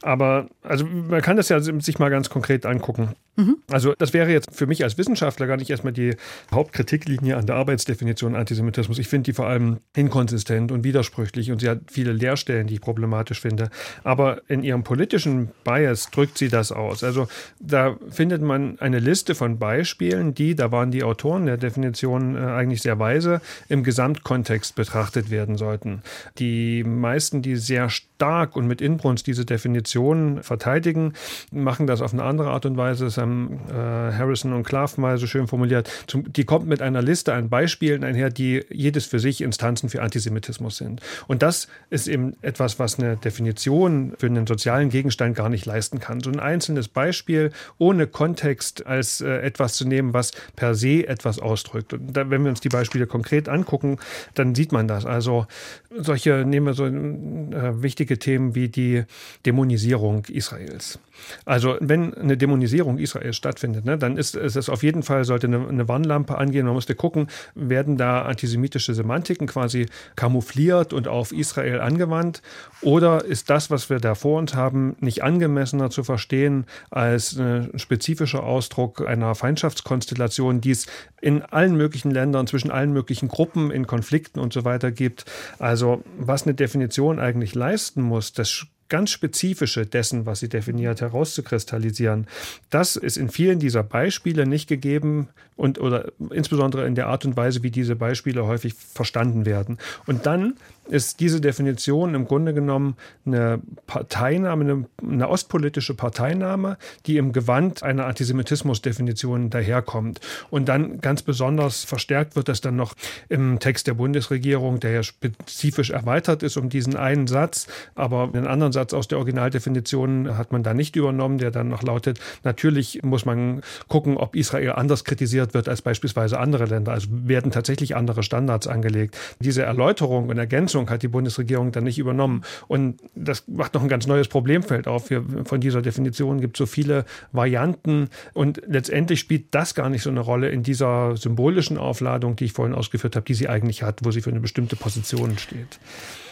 Aber also man kann das ja sich mal ganz konkret angucken. Mhm. Also das wäre jetzt für mich als Wissenschaftler gar nicht erstmal die Hauptkritiklinie an der Arbeitsdefinition Antisemitismus. Ich finde die vor allem inkonsistent und widersprüchlich und sie hat viele Leerstellen, die ich problematisch finde. Aber in ihrem politischen Bias drückt sie das aus. Also da findet man eine Liste von Beispielen, die, da waren die Autoren der Definition äh, eigentlich sehr weise, im Gesamtkontext betrachtet werden sollten. Die meisten, die sehr stark und mit Inbrunst diese Definition verteidigen, machen das auf eine andere Art und Weise. Das haben äh, Harrison und Clark mal so schön formuliert. Zum, die kommt mit einer Liste an Beispielen einher, die jedes für sich Instanzen für Antisemitismus sind. Und das ist eben etwas, was eine Definition für einen sozialen Gegenstand gar nicht leisten kann. So ein einzelnes Beispiel ohne Kontext als äh, etwas zu nehmen, was per se etwas ausdrückt. Und da, wenn wir uns die Beispiele konkret angucken, dann sieht man das. Also solche, nehmen wir so äh, wichtige Themen wie die Dämonisierung Israels. Also wenn eine Dämonisierung Israels stattfindet, ne, dann ist, es auf jeden Fall, sollte eine, eine Warnlampe angehen. Man musste gucken, werden da antisemitische Semantiken quasi kamoufliert und auf Israel angewandt? Oder ist das, was wir da vor uns haben, nicht angemessener zu verstehen als ein spezifischer Ausdruck einer Feindschaftskonstellation, die es in allen möglichen Ländern, zwischen allen möglichen Gruppen, in Konflikten und so weiter gibt? Also was eine Definition eigentlich leisten muss, das ganz Spezifische dessen, was sie definiert, herauszukristallisieren. Das ist in vielen dieser Beispiele nicht gegeben und oder insbesondere in der Art und Weise, wie diese Beispiele häufig verstanden werden. Und dann ist diese Definition im Grunde genommen eine Parteinahme, eine, eine ostpolitische Parteinahme, die im Gewand einer Antisemitismusdefinition daherkommt. Und dann ganz besonders verstärkt wird das dann noch im Text der Bundesregierung, der ja spezifisch erweitert ist um diesen einen Satz, aber einen anderen Satz aus der Originaldefinition hat man da nicht übernommen, der dann noch lautet, natürlich muss man gucken, ob Israel anders kritisiert wird als beispielsweise andere Länder. Also werden tatsächlich andere Standards angelegt. Diese Erläuterung und Ergänzung hat die Bundesregierung dann nicht übernommen. Und das macht noch ein ganz neues Problemfeld auf. Wir, von dieser Definition gibt es so viele Varianten und letztendlich spielt das gar nicht so eine Rolle in dieser symbolischen Aufladung, die ich vorhin ausgeführt habe, die sie eigentlich hat, wo sie für eine bestimmte Position steht.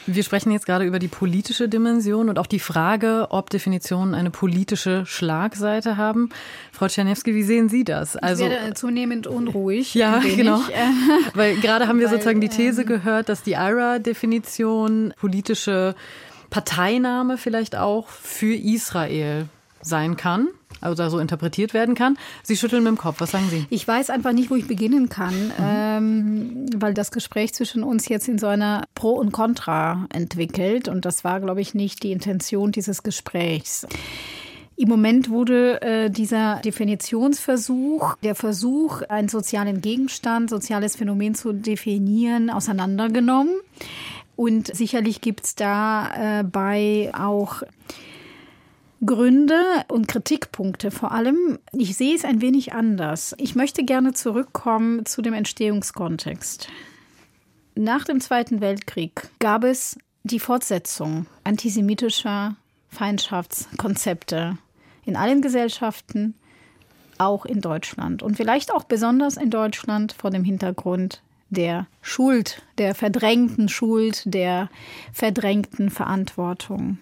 Wir sprechen jetzt gerade über die politische Dimension und auch die Frage, ob Definitionen eine politische Schlagseite haben. Frau Czerniewski, wie sehen Sie das? Also, ich werde zunehmend unruhig. Ja, genau. Weil gerade haben wir Weil, sozusagen die These ähm, gehört, dass die IRA-Definition politische Parteinahme vielleicht auch für Israel sein kann oder so interpretiert werden kann. Sie schütteln mit dem Kopf. Was sagen Sie? Ich weiß einfach nicht, wo ich beginnen kann, mhm. ähm, weil das Gespräch zwischen uns jetzt in so einer Pro und Contra entwickelt. Und das war, glaube ich, nicht die Intention dieses Gesprächs. Im Moment wurde äh, dieser Definitionsversuch, der Versuch, einen sozialen Gegenstand, soziales Phänomen zu definieren, auseinandergenommen. Und sicherlich gibt es dabei äh, auch Gründe und Kritikpunkte vor allem. Ich sehe es ein wenig anders. Ich möchte gerne zurückkommen zu dem Entstehungskontext. Nach dem Zweiten Weltkrieg gab es die Fortsetzung antisemitischer Feindschaftskonzepte in allen Gesellschaften, auch in Deutschland und vielleicht auch besonders in Deutschland vor dem Hintergrund der Schuld, der verdrängten Schuld, der verdrängten Verantwortung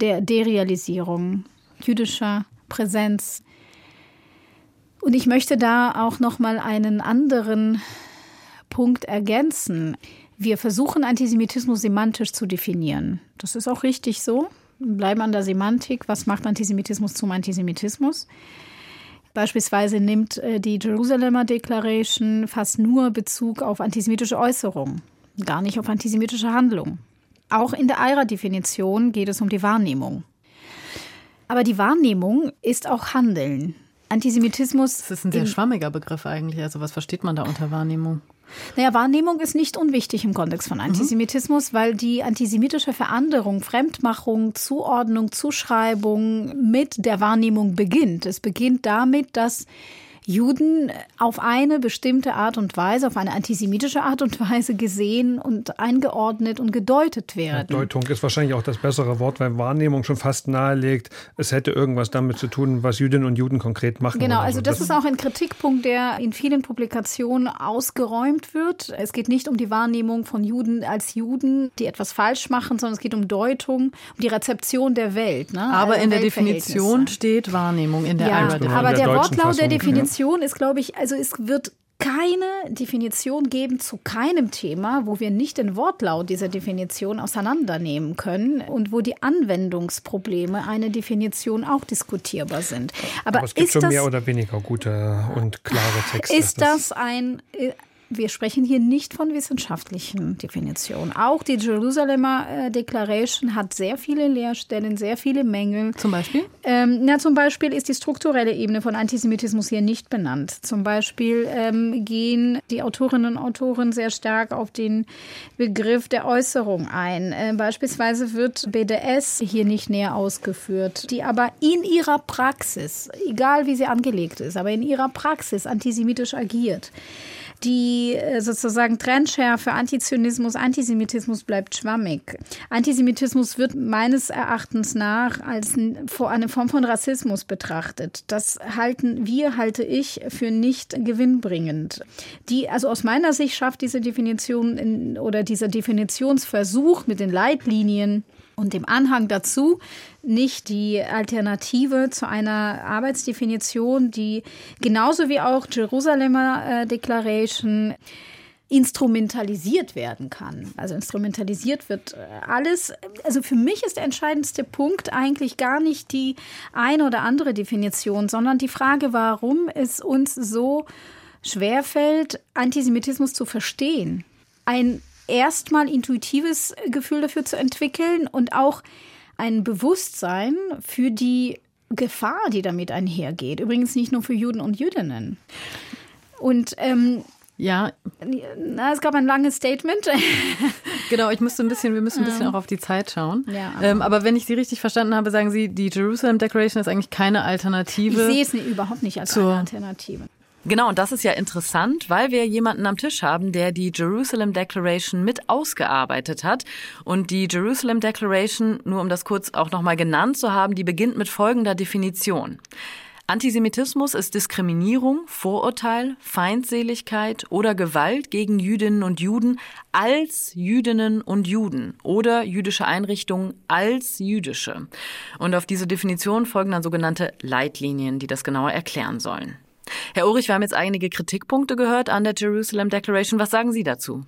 der Derealisierung jüdischer Präsenz. Und ich möchte da auch noch mal einen anderen Punkt ergänzen. Wir versuchen Antisemitismus semantisch zu definieren. Das ist auch richtig so. Bleiben an der Semantik. Was macht Antisemitismus zum Antisemitismus? Beispielsweise nimmt äh, die Jerusalemer Declaration fast nur Bezug auf antisemitische Äußerungen, gar nicht auf antisemitische Handlungen. Auch in der EIRA-Definition geht es um die Wahrnehmung. Aber die Wahrnehmung ist auch Handeln. Antisemitismus. Das ist ein sehr schwammiger Begriff eigentlich. Also was versteht man da unter Wahrnehmung? Naja, Wahrnehmung ist nicht unwichtig im Kontext von Antisemitismus, mhm. weil die antisemitische Veranderung, Fremdmachung, Zuordnung, Zuschreibung mit der Wahrnehmung beginnt. Es beginnt damit, dass Juden auf eine bestimmte Art und Weise, auf eine antisemitische Art und Weise gesehen und eingeordnet und gedeutet werden. Deutung ist wahrscheinlich auch das bessere Wort, weil Wahrnehmung schon fast nahelegt, es hätte irgendwas damit zu tun, was Jüdinnen und Juden konkret machen. Genau, also das, das ist auch ein Kritikpunkt, der in vielen Publikationen ausgeräumt wird. Es geht nicht um die Wahrnehmung von Juden als Juden, die etwas falsch machen, sondern es geht um Deutung, um die Rezeption der Welt. Ne? Aber also in der Definition steht Wahrnehmung in der ja, Aber der, der Wortlaut der Definition Definition ist, glaube ich, also es wird keine Definition geben zu keinem Thema, wo wir nicht den Wortlaut dieser Definition auseinandernehmen können und wo die Anwendungsprobleme einer Definition auch diskutierbar sind. Aber, Aber es gibt schon das, mehr oder weniger gute und klare Texte. Ist das ein wir sprechen hier nicht von wissenschaftlichen Definitionen. Auch die Jerusalemer äh, Declaration hat sehr viele Leerstellen, sehr viele Mängel. Zum Beispiel? Ähm, na, zum Beispiel ist die strukturelle Ebene von Antisemitismus hier nicht benannt. Zum Beispiel ähm, gehen die Autorinnen und Autoren sehr stark auf den Begriff der Äußerung ein. Äh, beispielsweise wird BDS hier nicht näher ausgeführt, die aber in ihrer Praxis, egal wie sie angelegt ist, aber in ihrer Praxis antisemitisch agiert die äh, sozusagen Trendschärfe Antizionismus, Antisemitismus bleibt schwammig. Antisemitismus wird meines Erachtens nach als eine Form von Rassismus betrachtet. Das halten wir, halte ich, für nicht gewinnbringend. Die, also aus meiner Sicht schafft diese Definition in, oder dieser Definitionsversuch mit den Leitlinien und dem Anhang dazu nicht die Alternative zu einer Arbeitsdefinition, die genauso wie auch Jerusalemer äh, Declaration instrumentalisiert werden kann. Also instrumentalisiert wird äh, alles. Also für mich ist der entscheidendste Punkt eigentlich gar nicht die eine oder andere Definition, sondern die Frage, warum es uns so schwerfällt, Antisemitismus zu verstehen. Ein erstmal intuitives Gefühl dafür zu entwickeln und auch ein Bewusstsein für die Gefahr, die damit einhergeht. Übrigens nicht nur für Juden und Jüdinnen. Und ähm, ja. Na, es gab ein langes Statement. genau, ich müsste ein bisschen, wir müssen ein bisschen auch auf die Zeit schauen. Ja, aber, ähm, aber wenn ich Sie richtig verstanden habe, sagen Sie, die Jerusalem Declaration ist eigentlich keine Alternative. Ich sehe es überhaupt nicht als eine Alternative. Genau, und das ist ja interessant, weil wir jemanden am Tisch haben, der die Jerusalem Declaration mit ausgearbeitet hat. Und die Jerusalem Declaration, nur um das kurz auch nochmal genannt zu haben, die beginnt mit folgender Definition. Antisemitismus ist Diskriminierung, Vorurteil, Feindseligkeit oder Gewalt gegen Jüdinnen und Juden als Jüdinnen und Juden oder jüdische Einrichtungen als jüdische. Und auf diese Definition folgen dann sogenannte Leitlinien, die das genauer erklären sollen. Herr Ulrich, wir haben jetzt einige Kritikpunkte gehört an der Jerusalem Declaration. Was sagen Sie dazu?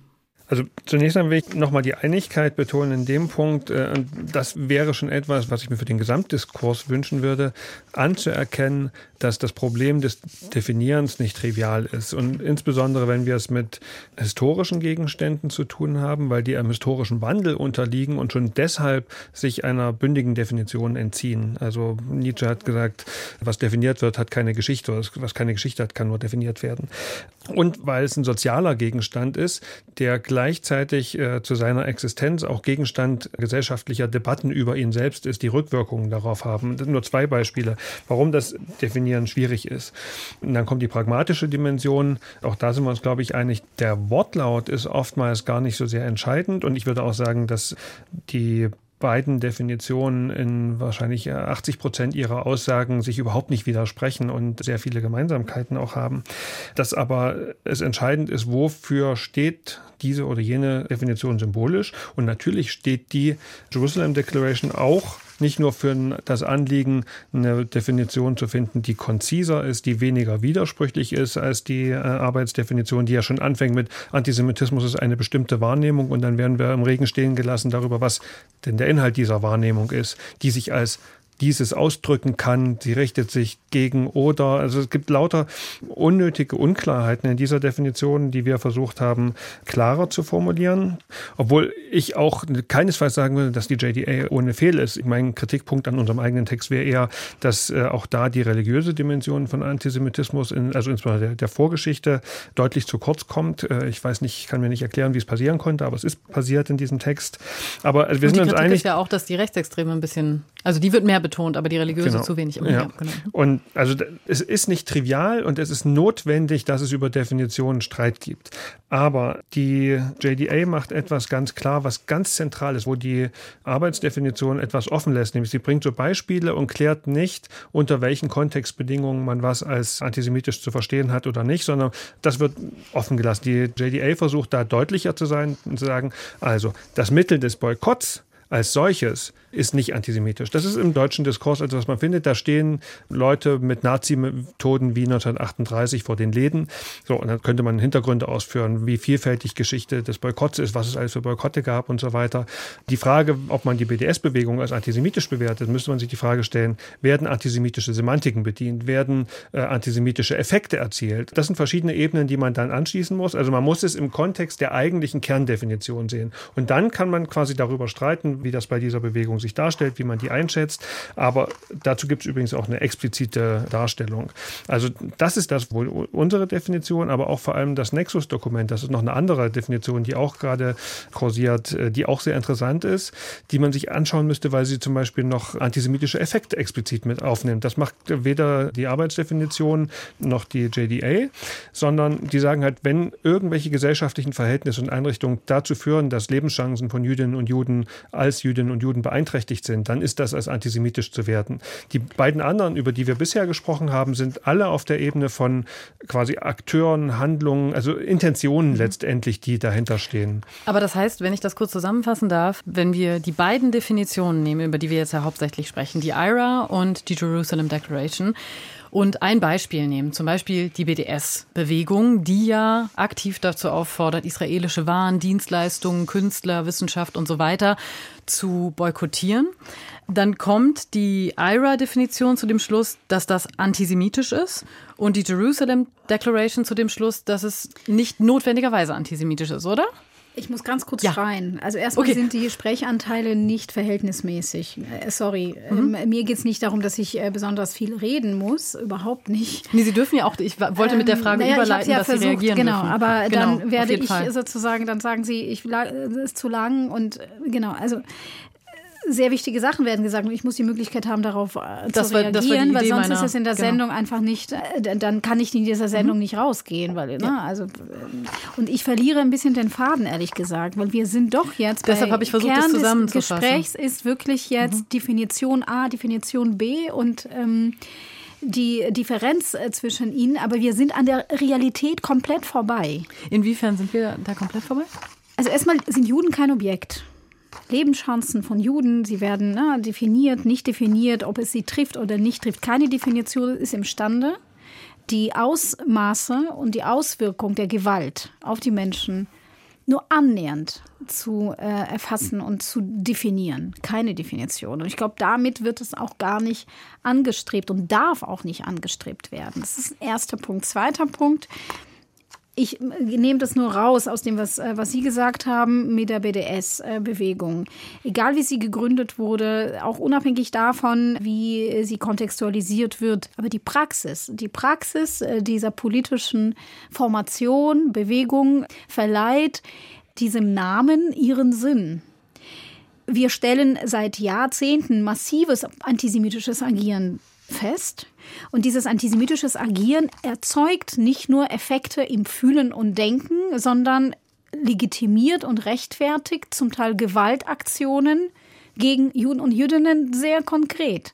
Also zunächst einmal will ich nochmal die Einigkeit betonen in dem Punkt, äh, und das wäre schon etwas, was ich mir für den Gesamtdiskurs wünschen würde, anzuerkennen, dass das Problem des Definierens nicht trivial ist. Und insbesondere, wenn wir es mit historischen Gegenständen zu tun haben, weil die einem historischen Wandel unterliegen und schon deshalb sich einer bündigen Definition entziehen. Also Nietzsche hat gesagt, was definiert wird, hat keine Geschichte, was keine Geschichte hat, kann nur definiert werden. Und weil es ein sozialer Gegenstand ist, der gleichzeitig äh, zu seiner Existenz auch Gegenstand gesellschaftlicher Debatten über ihn selbst ist, die Rückwirkungen darauf haben. Das sind nur zwei Beispiele, warum das Definieren schwierig ist. Und dann kommt die pragmatische Dimension. Auch da sind wir uns, glaube ich, einig. Der Wortlaut ist oftmals gar nicht so sehr entscheidend. Und ich würde auch sagen, dass die beiden Definitionen in wahrscheinlich 80 Prozent ihrer Aussagen sich überhaupt nicht widersprechen und sehr viele Gemeinsamkeiten auch haben. Dass aber es entscheidend ist, wofür steht diese oder jene Definition symbolisch. Und natürlich steht die Jerusalem Declaration auch nicht nur für das Anliegen, eine Definition zu finden, die konziser ist, die weniger widersprüchlich ist als die äh, Arbeitsdefinition, die ja schon anfängt mit Antisemitismus ist eine bestimmte Wahrnehmung und dann werden wir im Regen stehen gelassen darüber, was denn der Inhalt dieser Wahrnehmung ist, die sich als dieses ausdrücken kann. Sie richtet sich gegen oder. Also es gibt lauter unnötige Unklarheiten in dieser Definition, die wir versucht haben, klarer zu formulieren. Obwohl ich auch keinesfalls sagen würde, dass die JDA ohne Fehl ist. Mein Kritikpunkt an unserem eigenen Text wäre eher, dass äh, auch da die religiöse Dimension von Antisemitismus, in, also insbesondere der, der, Vorgeschichte, deutlich zu kurz kommt. Äh, ich weiß nicht, ich kann mir nicht erklären, wie es passieren konnte, aber es ist passiert in diesem Text. Aber also wir sind uns Kritik einig. ist ja auch, dass die Rechtsextreme ein bisschen, also die wird mehr betont, aber die religiöse genau. zu wenig. Ja. Ja, genau. Und also es ist nicht trivial und es ist notwendig, dass es über Definitionen Streit gibt. Aber die JDA macht etwas ganz klar, was ganz zentral ist, wo die Arbeitsdefinition etwas offen lässt. Nämlich sie bringt so Beispiele und klärt nicht, unter welchen Kontextbedingungen man was als antisemitisch zu verstehen hat oder nicht, sondern das wird offen gelassen. Die JDA versucht da deutlicher zu sein und zu sagen, also das Mittel des Boykotts als solches ist nicht antisemitisch. Das ist im deutschen Diskurs etwas, was man findet. Da stehen Leute mit Nazi-Methoden wie 1938 vor den Läden. So, und dann könnte man Hintergründe ausführen, wie vielfältig Geschichte des Boykotts ist, was es alles für Boykotte gab und so weiter. Die Frage, ob man die BDS-Bewegung als antisemitisch bewertet, müsste man sich die Frage stellen, werden antisemitische Semantiken bedient, werden äh, antisemitische Effekte erzielt? Das sind verschiedene Ebenen, die man dann anschließen muss. Also man muss es im Kontext der eigentlichen Kerndefinition sehen. Und dann kann man quasi darüber streiten, wie das bei dieser Bewegung sich darstellt, wie man die einschätzt. Aber dazu gibt es übrigens auch eine explizite Darstellung. Also das ist das wohl unsere Definition, aber auch vor allem das Nexus-Dokument. Das ist noch eine andere Definition, die auch gerade kursiert, äh, die auch sehr interessant ist, die man sich anschauen müsste, weil sie zum Beispiel noch antisemitische Effekte explizit mit aufnimmt. Das macht weder die Arbeitsdefinition noch die JDA, sondern die sagen halt, wenn irgendwelche gesellschaftlichen Verhältnisse und Einrichtungen dazu führen, dass Lebenschancen von Jüdinnen und Juden als Jüdinnen und Juden beeinträchtigt sind, dann ist das als antisemitisch zu werten. Die beiden anderen, über die wir bisher gesprochen haben, sind alle auf der Ebene von quasi Akteuren, Handlungen, also Intentionen mhm. letztendlich, die dahinter stehen. Aber das heißt, wenn ich das kurz zusammenfassen darf, wenn wir die beiden Definitionen nehmen, über die wir jetzt ja hauptsächlich sprechen, die IRA und die Jerusalem Declaration, und ein Beispiel nehmen, zum Beispiel die BDS-Bewegung, die ja aktiv dazu auffordert, israelische Waren, Dienstleistungen, Künstler, Wissenschaft und so weiter zu boykottieren. Dann kommt die IRA-Definition zu dem Schluss, dass das antisemitisch ist und die Jerusalem Declaration zu dem Schluss, dass es nicht notwendigerweise antisemitisch ist, oder? Ich muss ganz kurz ja. schreien. Also erstmal okay. sind die Sprechanteile nicht verhältnismäßig. Äh, sorry, mhm. ähm, mir geht es nicht darum, dass ich äh, besonders viel reden muss. Überhaupt nicht. Nee, Sie dürfen ja auch, ich wollte mit der Frage ähm, naja, überleiten, ja dass versucht, Sie reagieren Genau, dürfen. aber genau, dann werde ich Fall. sozusagen, dann sagen Sie, ich es ist zu lang und äh, genau, also sehr wichtige Sachen werden gesagt und ich muss die Möglichkeit haben, darauf äh, das zu war, reagieren, weil sonst meiner, ist es in der genau. Sendung einfach nicht, äh, dann kann ich in dieser Sendung mhm. nicht rausgehen, weil, ne, also, äh, und ich verliere ein bisschen den Faden, ehrlich gesagt, weil wir sind doch jetzt Deshalb habe ich versucht, Kern das des Gesprächs ist wirklich jetzt mhm. Definition A, Definition B und ähm, die Differenz zwischen ihnen, aber wir sind an der Realität komplett vorbei. Inwiefern sind wir da komplett vorbei? Also erstmal sind Juden kein Objekt. Lebenschancen von Juden. Sie werden na, definiert, nicht definiert, ob es sie trifft oder nicht trifft. Keine Definition ist imstande, die Ausmaße und die Auswirkung der Gewalt auf die Menschen nur annähernd zu äh, erfassen und zu definieren. Keine Definition. Und ich glaube, damit wird es auch gar nicht angestrebt und darf auch nicht angestrebt werden. Das ist ein erster Punkt. Zweiter Punkt ich nehme das nur raus aus dem, was, äh, was Sie gesagt haben mit der BDS-Bewegung. Egal wie sie gegründet wurde, auch unabhängig davon, wie sie kontextualisiert wird, aber die Praxis, die Praxis äh, dieser politischen Formation, Bewegung verleiht diesem Namen ihren Sinn. Wir stellen seit Jahrzehnten massives antisemitisches Agieren fest. Und dieses antisemitisches Agieren erzeugt nicht nur Effekte im Fühlen und Denken, sondern legitimiert und rechtfertigt zum Teil Gewaltaktionen gegen Juden und Jüdinnen sehr konkret.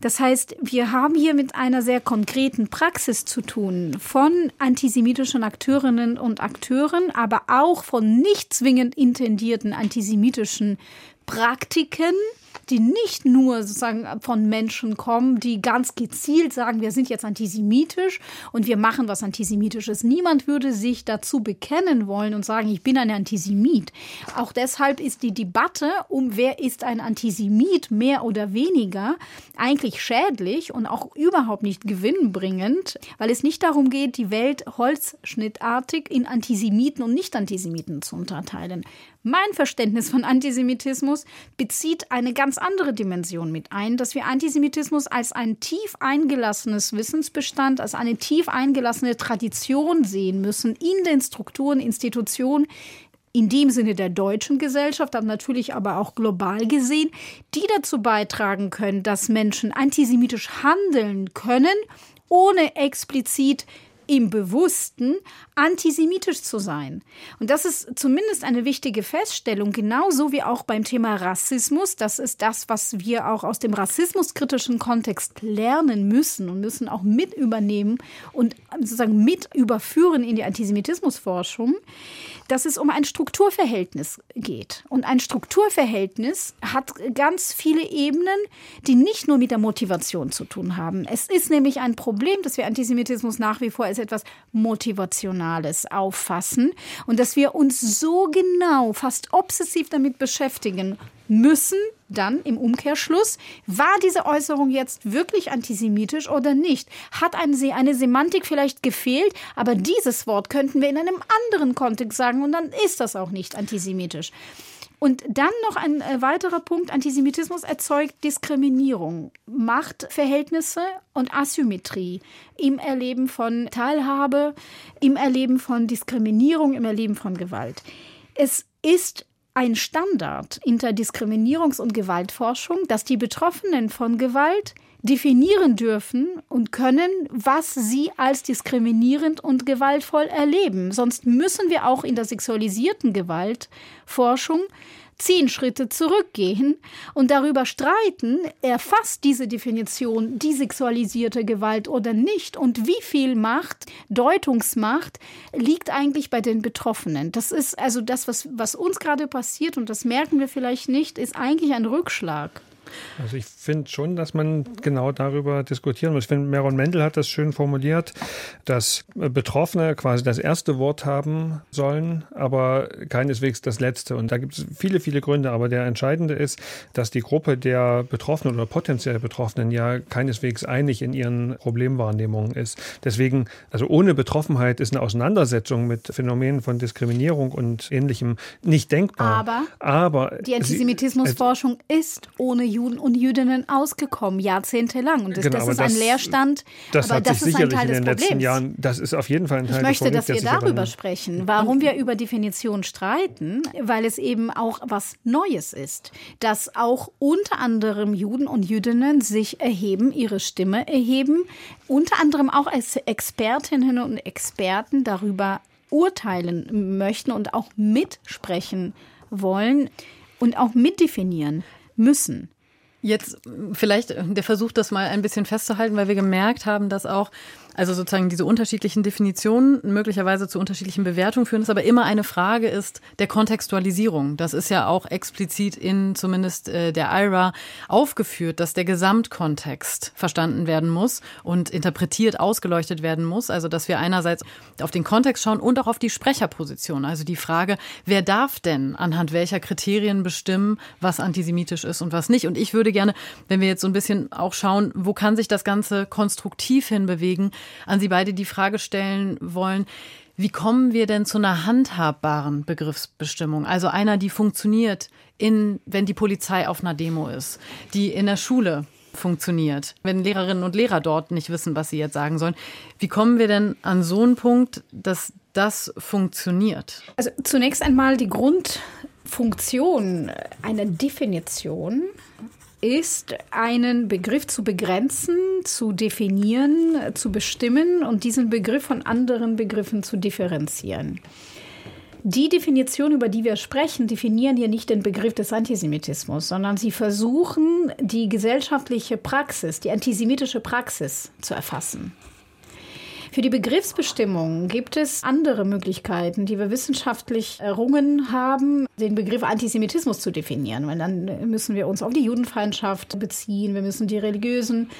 Das heißt, wir haben hier mit einer sehr konkreten Praxis zu tun von antisemitischen Akteurinnen und Akteuren, aber auch von nicht zwingend intendierten antisemitischen Praktiken, die nicht nur sozusagen von Menschen kommen, die ganz gezielt sagen, wir sind jetzt antisemitisch und wir machen was Antisemitisches. Niemand würde sich dazu bekennen wollen und sagen, ich bin ein Antisemit. Auch deshalb ist die Debatte um wer ist ein Antisemit mehr oder weniger eigentlich schädlich und auch überhaupt nicht gewinnbringend, weil es nicht darum geht, die Welt holzschnittartig in Antisemiten und Nicht-Antisemiten zu unterteilen. Mein Verständnis von Antisemitismus bezieht eine ganz andere Dimension mit ein, dass wir Antisemitismus als ein tief eingelassenes Wissensbestand, als eine tief eingelassene Tradition sehen müssen in den Strukturen, Institutionen, in dem Sinne der deutschen Gesellschaft, aber natürlich aber auch global gesehen, die dazu beitragen können, dass Menschen antisemitisch handeln können, ohne explizit im Bewussten antisemitisch zu sein. Und das ist zumindest eine wichtige Feststellung, genauso wie auch beim Thema Rassismus. Das ist das, was wir auch aus dem rassismuskritischen Kontext lernen müssen und müssen auch mit übernehmen und sozusagen mit überführen in die Antisemitismusforschung, dass es um ein Strukturverhältnis geht. Und ein Strukturverhältnis hat ganz viele Ebenen, die nicht nur mit der Motivation zu tun haben. Es ist nämlich ein Problem, dass wir Antisemitismus nach wie vor als etwas Motivationales auffassen und dass wir uns so genau, fast obsessiv damit beschäftigen müssen, dann im Umkehrschluss, war diese Äußerung jetzt wirklich antisemitisch oder nicht? Hat eine, eine Semantik vielleicht gefehlt, aber dieses Wort könnten wir in einem anderen Kontext sagen und dann ist das auch nicht antisemitisch. Und dann noch ein äh, weiterer Punkt, Antisemitismus erzeugt Diskriminierung, Machtverhältnisse und Asymmetrie im Erleben von Teilhabe, im Erleben von Diskriminierung, im Erleben von Gewalt. Es ist ein Standard in der Diskriminierungs- und Gewaltforschung, dass die Betroffenen von Gewalt definieren dürfen und können, was sie als diskriminierend und gewaltvoll erleben. Sonst müssen wir auch in der sexualisierten Gewaltforschung zehn Schritte zurückgehen und darüber streiten, erfasst diese Definition die sexualisierte Gewalt oder nicht und wie viel Macht, Deutungsmacht liegt eigentlich bei den Betroffenen. Das ist also das, was, was uns gerade passiert und das merken wir vielleicht nicht, ist eigentlich ein Rückschlag. Also ich finde schon, dass man genau darüber diskutieren muss. Ich finde, Meron Mendel hat das schön formuliert, dass Betroffene quasi das erste Wort haben sollen, aber keineswegs das letzte. Und da gibt es viele, viele Gründe. Aber der entscheidende ist, dass die Gruppe der Betroffenen oder potenziell Betroffenen ja keineswegs einig in ihren Problemwahrnehmungen ist. Deswegen, also ohne Betroffenheit ist eine Auseinandersetzung mit Phänomenen von Diskriminierung und Ähnlichem nicht denkbar. Aber, aber die Antisemitismusforschung ist ohne Juden Juden und Jüdinnen ausgekommen, jahrzehntelang. Und das, genau, das ist das, ein Leerstand. Das aber hat das sich ist sicherlich ein Teil in den des letzten Problems. Jahren, das ist auf jeden Fall ein Teil Ich möchte, des dass wir darüber sprechen, warum wir über Definition streiten, weil es eben auch was Neues ist, dass auch unter anderem Juden und Jüdinnen sich erheben, ihre Stimme erheben, unter anderem auch als Expertinnen und Experten darüber urteilen möchten und auch mitsprechen wollen und auch mitdefinieren müssen. Jetzt vielleicht der Versuch, das mal ein bisschen festzuhalten, weil wir gemerkt haben, dass auch also sozusagen diese unterschiedlichen Definitionen möglicherweise zu unterschiedlichen Bewertungen führen, es aber immer eine Frage ist der Kontextualisierung. Das ist ja auch explizit in zumindest äh, der IRA aufgeführt, dass der Gesamtkontext verstanden werden muss und interpretiert, ausgeleuchtet werden muss. Also dass wir einerseits auf den Kontext schauen und auch auf die Sprecherposition. Also die Frage, wer darf denn anhand welcher Kriterien bestimmen, was antisemitisch ist und was nicht. Und ich würde gerne, wenn wir jetzt so ein bisschen auch schauen, wo kann sich das Ganze konstruktiv hinbewegen, an Sie beide die Frage stellen wollen, wie kommen wir denn zu einer handhabbaren Begriffsbestimmung? Also einer, die funktioniert, in, wenn die Polizei auf einer Demo ist, die in der Schule funktioniert, wenn Lehrerinnen und Lehrer dort nicht wissen, was sie jetzt sagen sollen. Wie kommen wir denn an so einen Punkt, dass das funktioniert? Also zunächst einmal die Grundfunktion einer Definition ist, einen Begriff zu begrenzen, zu definieren, zu bestimmen und diesen Begriff von anderen Begriffen zu differenzieren. Die Definition, über die wir sprechen, definieren hier nicht den Begriff des Antisemitismus, sondern sie versuchen, die gesellschaftliche Praxis, die antisemitische Praxis zu erfassen. Für die Begriffsbestimmung gibt es andere Möglichkeiten, die wir wissenschaftlich errungen haben, den Begriff Antisemitismus zu definieren. Weil dann müssen wir uns auf die Judenfeindschaft beziehen, wir müssen die religiösen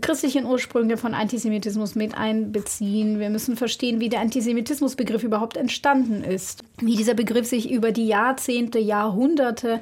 christlichen Ursprünge von Antisemitismus mit einbeziehen. Wir müssen verstehen, wie der Antisemitismusbegriff überhaupt entstanden ist, wie dieser Begriff sich über die Jahrzehnte, Jahrhunderte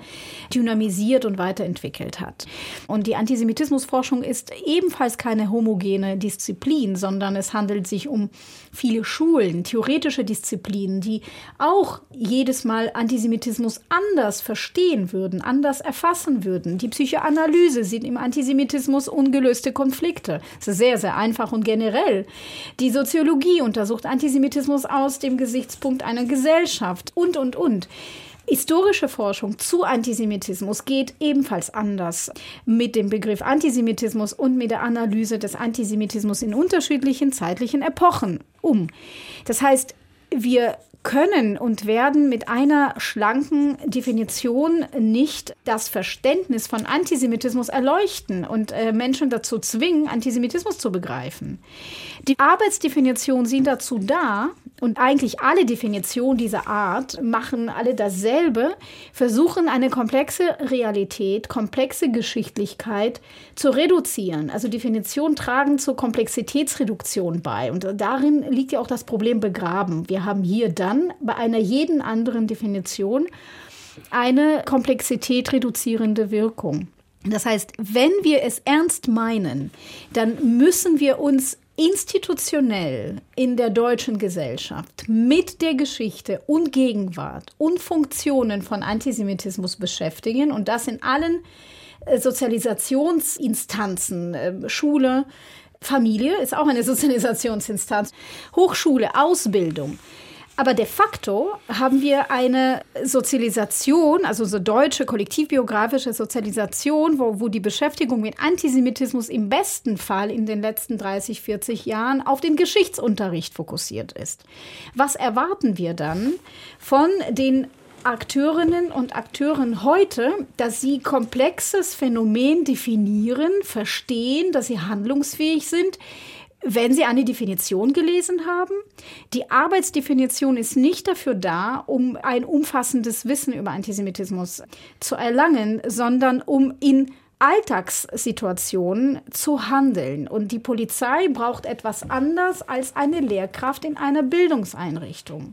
dynamisiert und weiterentwickelt hat. Und die Antisemitismusforschung ist ebenfalls keine homogene Disziplin, sondern es handelt sich um viele Schulen, theoretische Disziplinen, die auch jedes Mal Antisemitismus anders verstehen würden, anders erfassen würden. Die Psychoanalyse sieht im Antisemitismus ungelöste Konflikte. Das ist sehr, sehr einfach und generell. Die Soziologie untersucht Antisemitismus aus dem Gesichtspunkt einer Gesellschaft und, und, und. Historische Forschung zu Antisemitismus geht ebenfalls anders mit dem Begriff Antisemitismus und mit der Analyse des Antisemitismus in unterschiedlichen zeitlichen Epochen um. Das heißt, wir können und werden mit einer schlanken Definition nicht das Verständnis von Antisemitismus erleuchten und äh, Menschen dazu zwingen, Antisemitismus zu begreifen. Die Arbeitsdefinitionen sind dazu da, und eigentlich alle Definitionen dieser Art machen alle dasselbe, versuchen eine komplexe Realität, komplexe Geschichtlichkeit zu reduzieren. Also Definitionen tragen zur Komplexitätsreduktion bei. Und darin liegt ja auch das Problem begraben. Wir haben hier dann bei einer jeden anderen Definition eine Komplexität reduzierende Wirkung. Das heißt, wenn wir es ernst meinen, dann müssen wir uns institutionell in der deutschen Gesellschaft mit der Geschichte und Gegenwart und Funktionen von Antisemitismus beschäftigen und das in allen Sozialisationsinstanzen, äh, Schule, Familie ist auch eine Sozialisationsinstanz, Hochschule, Ausbildung. Aber de facto haben wir eine Sozialisation, also so deutsche kollektivbiografische Sozialisation, wo, wo die Beschäftigung mit Antisemitismus im besten Fall in den letzten 30, 40 Jahren auf den Geschichtsunterricht fokussiert ist. Was erwarten wir dann von den Akteurinnen und Akteuren heute, dass sie komplexes Phänomen definieren, verstehen, dass sie handlungsfähig sind, wenn Sie eine Definition gelesen haben, die Arbeitsdefinition ist nicht dafür da, um ein umfassendes Wissen über Antisemitismus zu erlangen, sondern um in Alltagssituationen zu handeln. Und die Polizei braucht etwas anders als eine Lehrkraft in einer Bildungseinrichtung.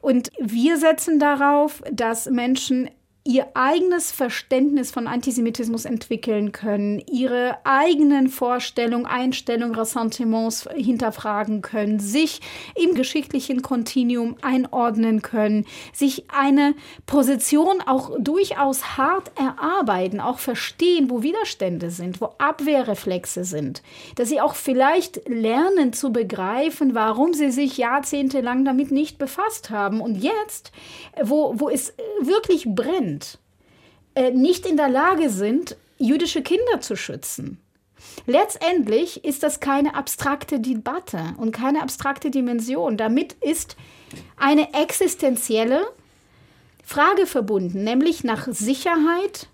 Und wir setzen darauf, dass Menschen ihr eigenes Verständnis von Antisemitismus entwickeln können, ihre eigenen Vorstellungen, Einstellungen, Ressentiments hinterfragen können, sich im geschichtlichen Kontinuum einordnen können, sich eine Position auch durchaus hart erarbeiten, auch verstehen, wo Widerstände sind, wo Abwehrreflexe sind, dass sie auch vielleicht lernen zu begreifen, warum sie sich jahrzehntelang damit nicht befasst haben. Und jetzt, wo, wo es wirklich brennt, äh, nicht in der Lage sind, jüdische Kinder zu schützen. Letztendlich ist das keine abstrakte Debatte und keine abstrakte Dimension. Damit ist eine existenzielle Frage verbunden, nämlich nach Sicherheit,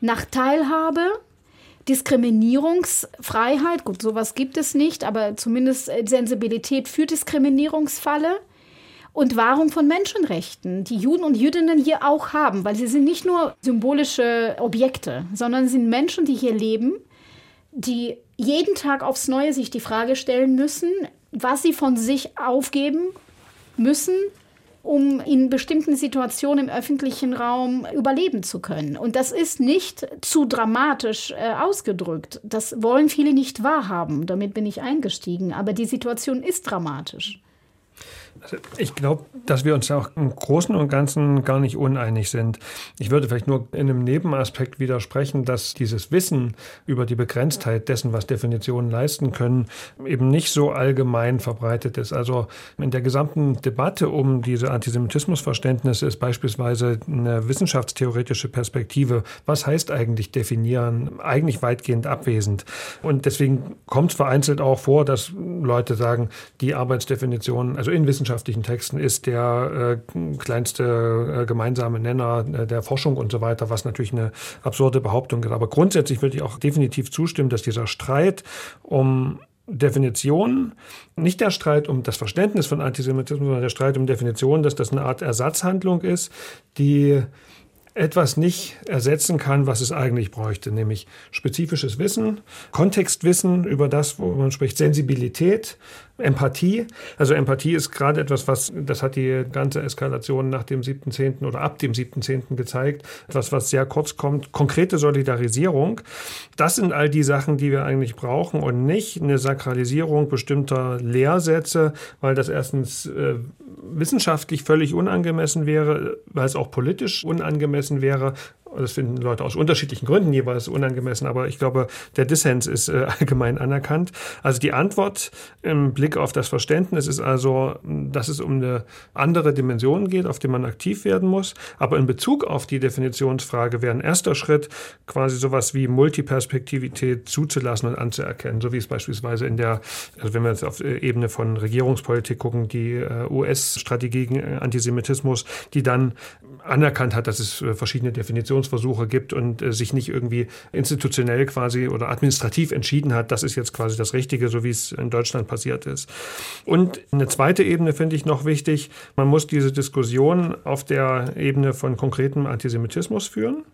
nach Teilhabe, Diskriminierungsfreiheit. Gut, sowas gibt es nicht, aber zumindest Sensibilität für Diskriminierungsfalle und Wahrung von Menschenrechten, die Juden und Jüdinnen hier auch haben, weil sie sind nicht nur symbolische Objekte, sondern sind Menschen, die hier leben, die jeden Tag aufs Neue sich die Frage stellen müssen, was sie von sich aufgeben müssen, um in bestimmten Situationen im öffentlichen Raum überleben zu können. Und das ist nicht zu dramatisch äh, ausgedrückt. Das wollen viele nicht wahrhaben. Damit bin ich eingestiegen. Aber die Situation ist dramatisch. Also ich glaube, dass wir uns auch im Großen und Ganzen gar nicht uneinig sind. Ich würde vielleicht nur in einem Nebenaspekt widersprechen, dass dieses Wissen über die Begrenztheit dessen, was Definitionen leisten können, eben nicht so allgemein verbreitet ist. Also in der gesamten Debatte um diese Antisemitismusverständnisse ist beispielsweise eine wissenschaftstheoretische Perspektive. Was heißt eigentlich definieren? Eigentlich weitgehend abwesend. Und deswegen kommt es vereinzelt auch vor, dass Leute sagen, die Arbeitsdefinition, also in Wissenschaft wissenschaftlichen Texten ist der äh, kleinste äh, gemeinsame Nenner äh, der Forschung und so weiter, was natürlich eine absurde Behauptung ist. Aber grundsätzlich würde ich auch definitiv zustimmen, dass dieser Streit um Definitionen, nicht der Streit um das Verständnis von Antisemitismus, sondern der Streit um Definitionen, dass das eine Art Ersatzhandlung ist, die etwas nicht ersetzen kann, was es eigentlich bräuchte, nämlich spezifisches Wissen, Kontextwissen über das, wo man spricht, Sensibilität, Empathie. Also Empathie ist gerade etwas, was, das hat die ganze Eskalation nach dem 7.10. oder ab dem 7.10. gezeigt, etwas, was sehr kurz kommt. Konkrete Solidarisierung. Das sind all die Sachen, die wir eigentlich brauchen und nicht eine Sakralisierung bestimmter Lehrsätze, weil das erstens äh, wissenschaftlich völlig unangemessen wäre, weil es auch politisch unangemessen wäre Das finden Leute aus unterschiedlichen Gründen jeweils unangemessen, aber ich glaube, der Dissens ist äh, allgemein anerkannt. Also die Antwort im Blick auf das Verständnis ist also, dass es um eine andere Dimension geht, auf die man aktiv werden muss. Aber in Bezug auf die Definitionsfrage wäre ein erster Schritt quasi sowas wie Multiperspektivität zuzulassen und anzuerkennen, so wie es beispielsweise in der, also wenn wir jetzt auf Ebene von Regierungspolitik gucken, die äh, US-Strategie gegen Antisemitismus, die dann anerkannt hat, dass es äh, verschiedene Definitionsversuche gibt und äh, sich nicht irgendwie institutionell quasi oder administrativ entschieden hat, das ist jetzt quasi das Richtige, so wie es in Deutschland passiert ist. Und eine zweite Ebene finde ich noch wichtig. Man muss diese Diskussion auf der Ebene von konkretem Antisemitismus führen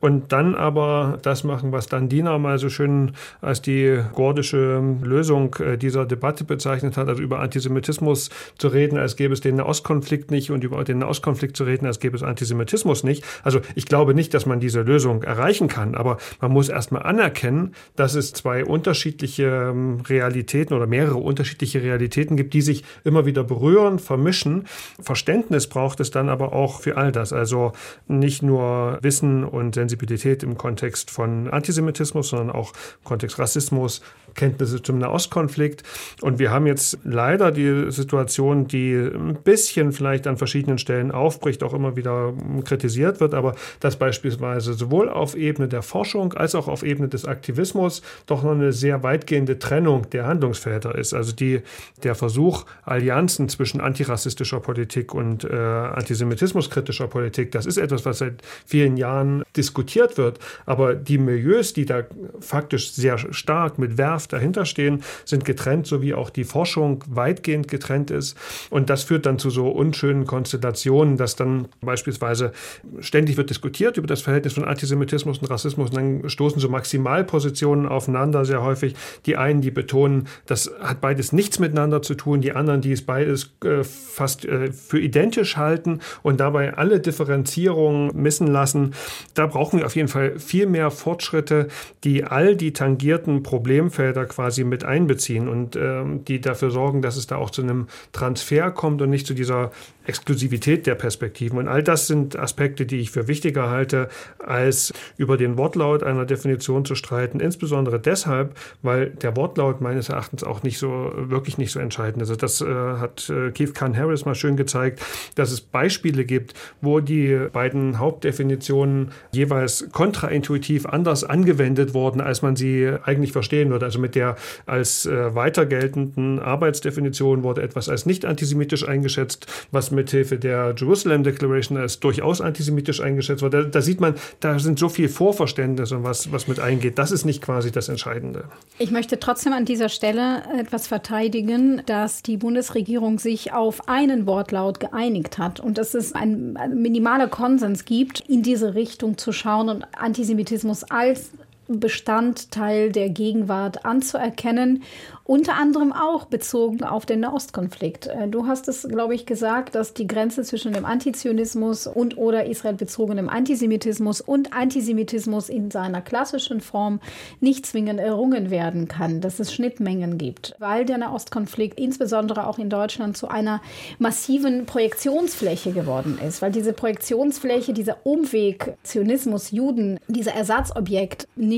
und dann aber das machen, was dann Dina mal so schön als die gordische Lösung äh, dieser Debatte bezeichnet hat, also über Antisemitismus zu reden, als gäbe es den Nahostkonflikt nicht und über den Nahostkonflikt zu reden, als gäbe es Antisemitismus nicht. Also ich glaube nicht, dass man diese Lösung erreichen kann, aber man muss erstmal anerkennen, dass es zwei unterschiedliche ähm, Realitäten oder mehrere unterschiedliche Realitäten gibt, die sich immer wieder berühren, vermischen. Verständnis braucht es dann aber auch für all das. Also nicht nur Wissen und Sensibilität im Kontext von Antisemitismus, sondern auch im Kontext Rassismus, Kenntnisse zum Nahostkonflikt. Und wir haben jetzt leider die Situation, die ein bisschen vielleicht an verschiedenen Stellen aufbricht, auch immer wieder kritisiert wird, aber dass beispielsweise sowohl auf Ebene der Forschung als auch auf Ebene des Aktivismus doch noch eine sehr weitgehende Trennung der Handlungsfelder ist. Also die, der Versuch, Allianzen zwischen antirassistischer Politik und äh, antisemitismuskritischer Politik, das ist etwas, was seit vielen Jahren diskutiert wird. Aber die Milieus, die da faktisch sehr stark mit Werf dahinter stehen, sind getrennt, so wie auch die Forschung weitgehend getrennt ist. Und das führt dann zu so unschönen Konstellationen, dass dann beispielsweise ständig wird diskutiert über das Verhältnis von Antisemitismus und Rassismus und dann stoßen so Maximalpositionen aufeinander sehr häufig. Die einen, die betonen, das hat beides nichts miteinander zu tun, die anderen, die es beides äh, fast äh, für identisch halten und dabei alle Differenzierungen missen lassen. Da brauchen wir auf jeden Fall viel mehr Fortschritte, die all die tangierten Problemfelder da quasi mit einbeziehen und ähm, die dafür sorgen, dass es da auch zu einem Transfer kommt und nicht zu dieser Exklusivität der Perspektiven. Und all das sind Aspekte, die ich für wichtiger halte, als über den Wortlaut einer Definition zu streiten. Insbesondere deshalb, weil der Wortlaut meines Erachtens auch nicht so, wirklich nicht so entscheidend ist. Also das äh, hat äh, Keith Kahn Harris mal schön gezeigt, dass es Beispiele gibt, wo die beiden Hauptdefinitionen jeweils kontraintuitiv anders angewendet wurden, als man sie eigentlich verstehen würde. Also mit der als äh, weiter geltenden Arbeitsdefinition wurde etwas als nicht antisemitisch eingeschätzt, was mithilfe der Jerusalem Declaration als durchaus antisemitisch eingeschätzt wird. Da, da sieht man, da sind so viel Vorverständnisse, was, was mit eingeht. Das ist nicht quasi das Entscheidende. Ich möchte trotzdem an dieser Stelle etwas verteidigen, dass die Bundesregierung sich auf einen Wortlaut geeinigt hat und dass es ein minimaler Konsens gibt, in diese Richtung zu schauen und Antisemitismus als Bestandteil der Gegenwart anzuerkennen unter anderem auch bezogen auf den Nahostkonflikt. Äh, du hast es, glaube ich, gesagt, dass die Grenze zwischen dem Antizionismus und oder israelbezogenem Antisemitismus und Antisemitismus in seiner klassischen Form nicht zwingend errungen werden kann, dass es Schnittmengen gibt, weil der Nahostkonflikt insbesondere auch in Deutschland zu einer massiven Projektionsfläche geworden ist, weil diese Projektionsfläche, dieser Umweg Zionismus, Juden, dieser Ersatzobjekt nicht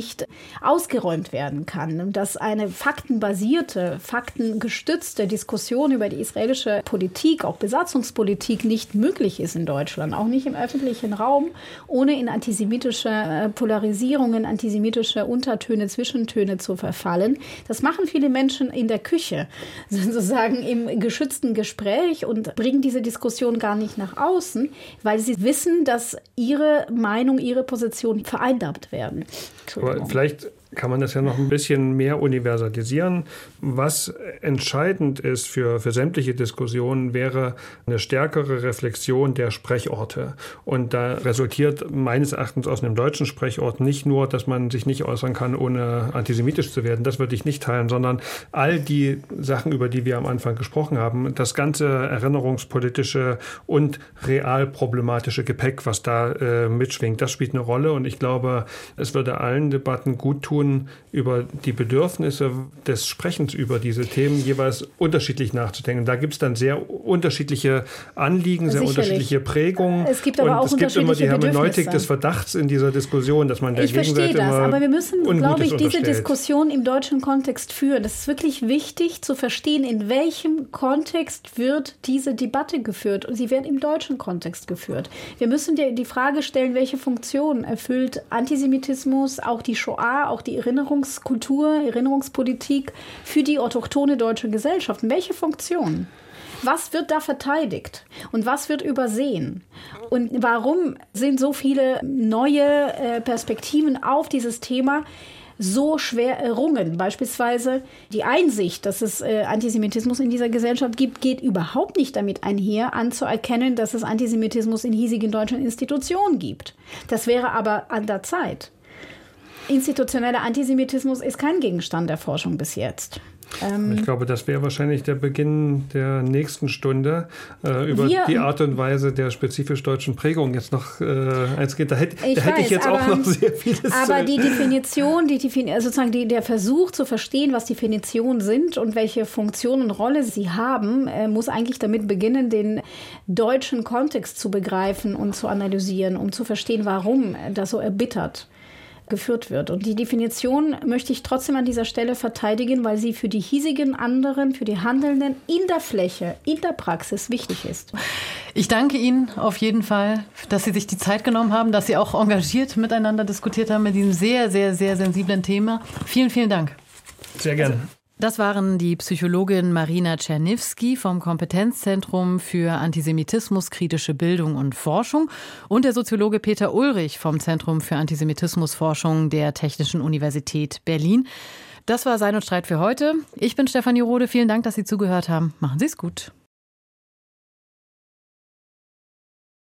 ausgeräumt werden kann dass eine faktenbasierte faktengestützte Diskussion über die israelische Politik, auch Besatzungspolitik, nicht möglich ist in Deutschland, auch nicht im öffentlichen Raum, ohne in antisemitische äh, Polarisierungen, antisemitische Untertöne, Zwischentöne zu verfallen. Das machen viele Menschen in der Küche, sozusagen im geschützten Gespräch und bringen diese Diskussion gar nicht nach außen, weil sie wissen, dass ihre Meinung, ihre Position vereinnahmt werden. Aber vielleicht kann man das ja noch ein bisschen mehr universalisieren. Was entscheidend ist für, für sämtliche Diskussionen, wäre eine stärkere Reflexion der Sprechorte. Und da resultiert meines Erachtens aus einem deutschen Sprechort nicht nur, dass man sich nicht äußern kann, ohne antisemitisch zu werden. Das würde ich nicht teilen, sondern all die Sachen, über die wir am Anfang gesprochen haben, das ganze erinnerungspolitische und real problematische Gepäck, was da äh, mitschwingt, das spielt eine Rolle. Und ich glaube, es würde allen Debatten gut tun, tun, über die Bedürfnisse des Sprechens über diese Themen jeweils unterschiedlich nachzudenken. Da gibt es dann sehr unterschiedliche Anliegen, sehr Sicherlich. unterschiedliche Prägungen. Es gibt aber und auch es gibt immer die Hermeneutik des Verdachts in dieser Diskussion, dass man der Ich verstehe das, aber wir müssen, glaube ich, diese. Diskussion im deutschen Kontext führen. Das ist wirklich wichtig zu verstehen, in welchem Kontext wird diese Debatte geführt. Und sie wird im deutschen Kontext geführt. Wir müssen dir die Frage stellen, welche Funktion erfüllt Antisemitismus, auch die Shoah, auch die Erinnerungskultur, Erinnerungspolitik für die autochtone deutsche Gesellschaft. Welche Funktion? Was wird da verteidigt und was wird übersehen? Und warum sind so viele neue äh, Perspektiven auf dieses Thema so schwer errungen? Beispielsweise die Einsicht, dass es äh, Antisemitismus in dieser Gesellschaft gibt, geht überhaupt nicht damit einher, anzuerkennen, dass es Antisemitismus in hiesigen deutschen Institutionen gibt. Das wäre aber an der Zeit. Institutioneller Antisemitismus ist kein Gegenstand der Forschung bis jetzt. Ähm, Ich glaube, das wäre wahrscheinlich der Beginn der nächsten Stunde, äh, über Wir- die Art und Weise der spezifisch deutschen Prägung jetzt noch äh, eins geht. Da, hätte- Ich da hätte ich weiß, jetzt auch aber- noch sehr vieles Aber äh, die Definition, die, Defin- also sozusagen die, der Versuch zu verstehen, was Definitionen sind und welche Funktion und Rolle sie haben, äh, muss eigentlich damit beginnen, den deutschen Kontext zu begreifen und zu analysieren, um zu verstehen, warum das so erbittert geführt wird. Und die Definition möchte ich trotzdem an dieser Stelle verteidigen, weil sie für die hiesigen anderen, für die Handelnden in der Fläche, in der Praxis wichtig ist. Ich danke Ihnen auf jeden Fall, dass Sie sich die Zeit genommen haben, dass Sie auch engagiert miteinander diskutiert haben mit diesem sehr, sehr, sehr sensiblen Thema. Vielen, vielen Dank. sehr gerne. Das waren die Psychologin Marina Czerniewski vom Kompetenzzentrum für Antisemitismus, kritische Bildung und Forschung und der Soziologe Peter Ulrich vom Zentrum für Antisemitismusforschung der Technischen Universität Berlin. Das war Sein und Streit für heute. Ich bin Stefanie Rode. Vielen Dank, dass Sie zugehört haben. Machen Sie es gut.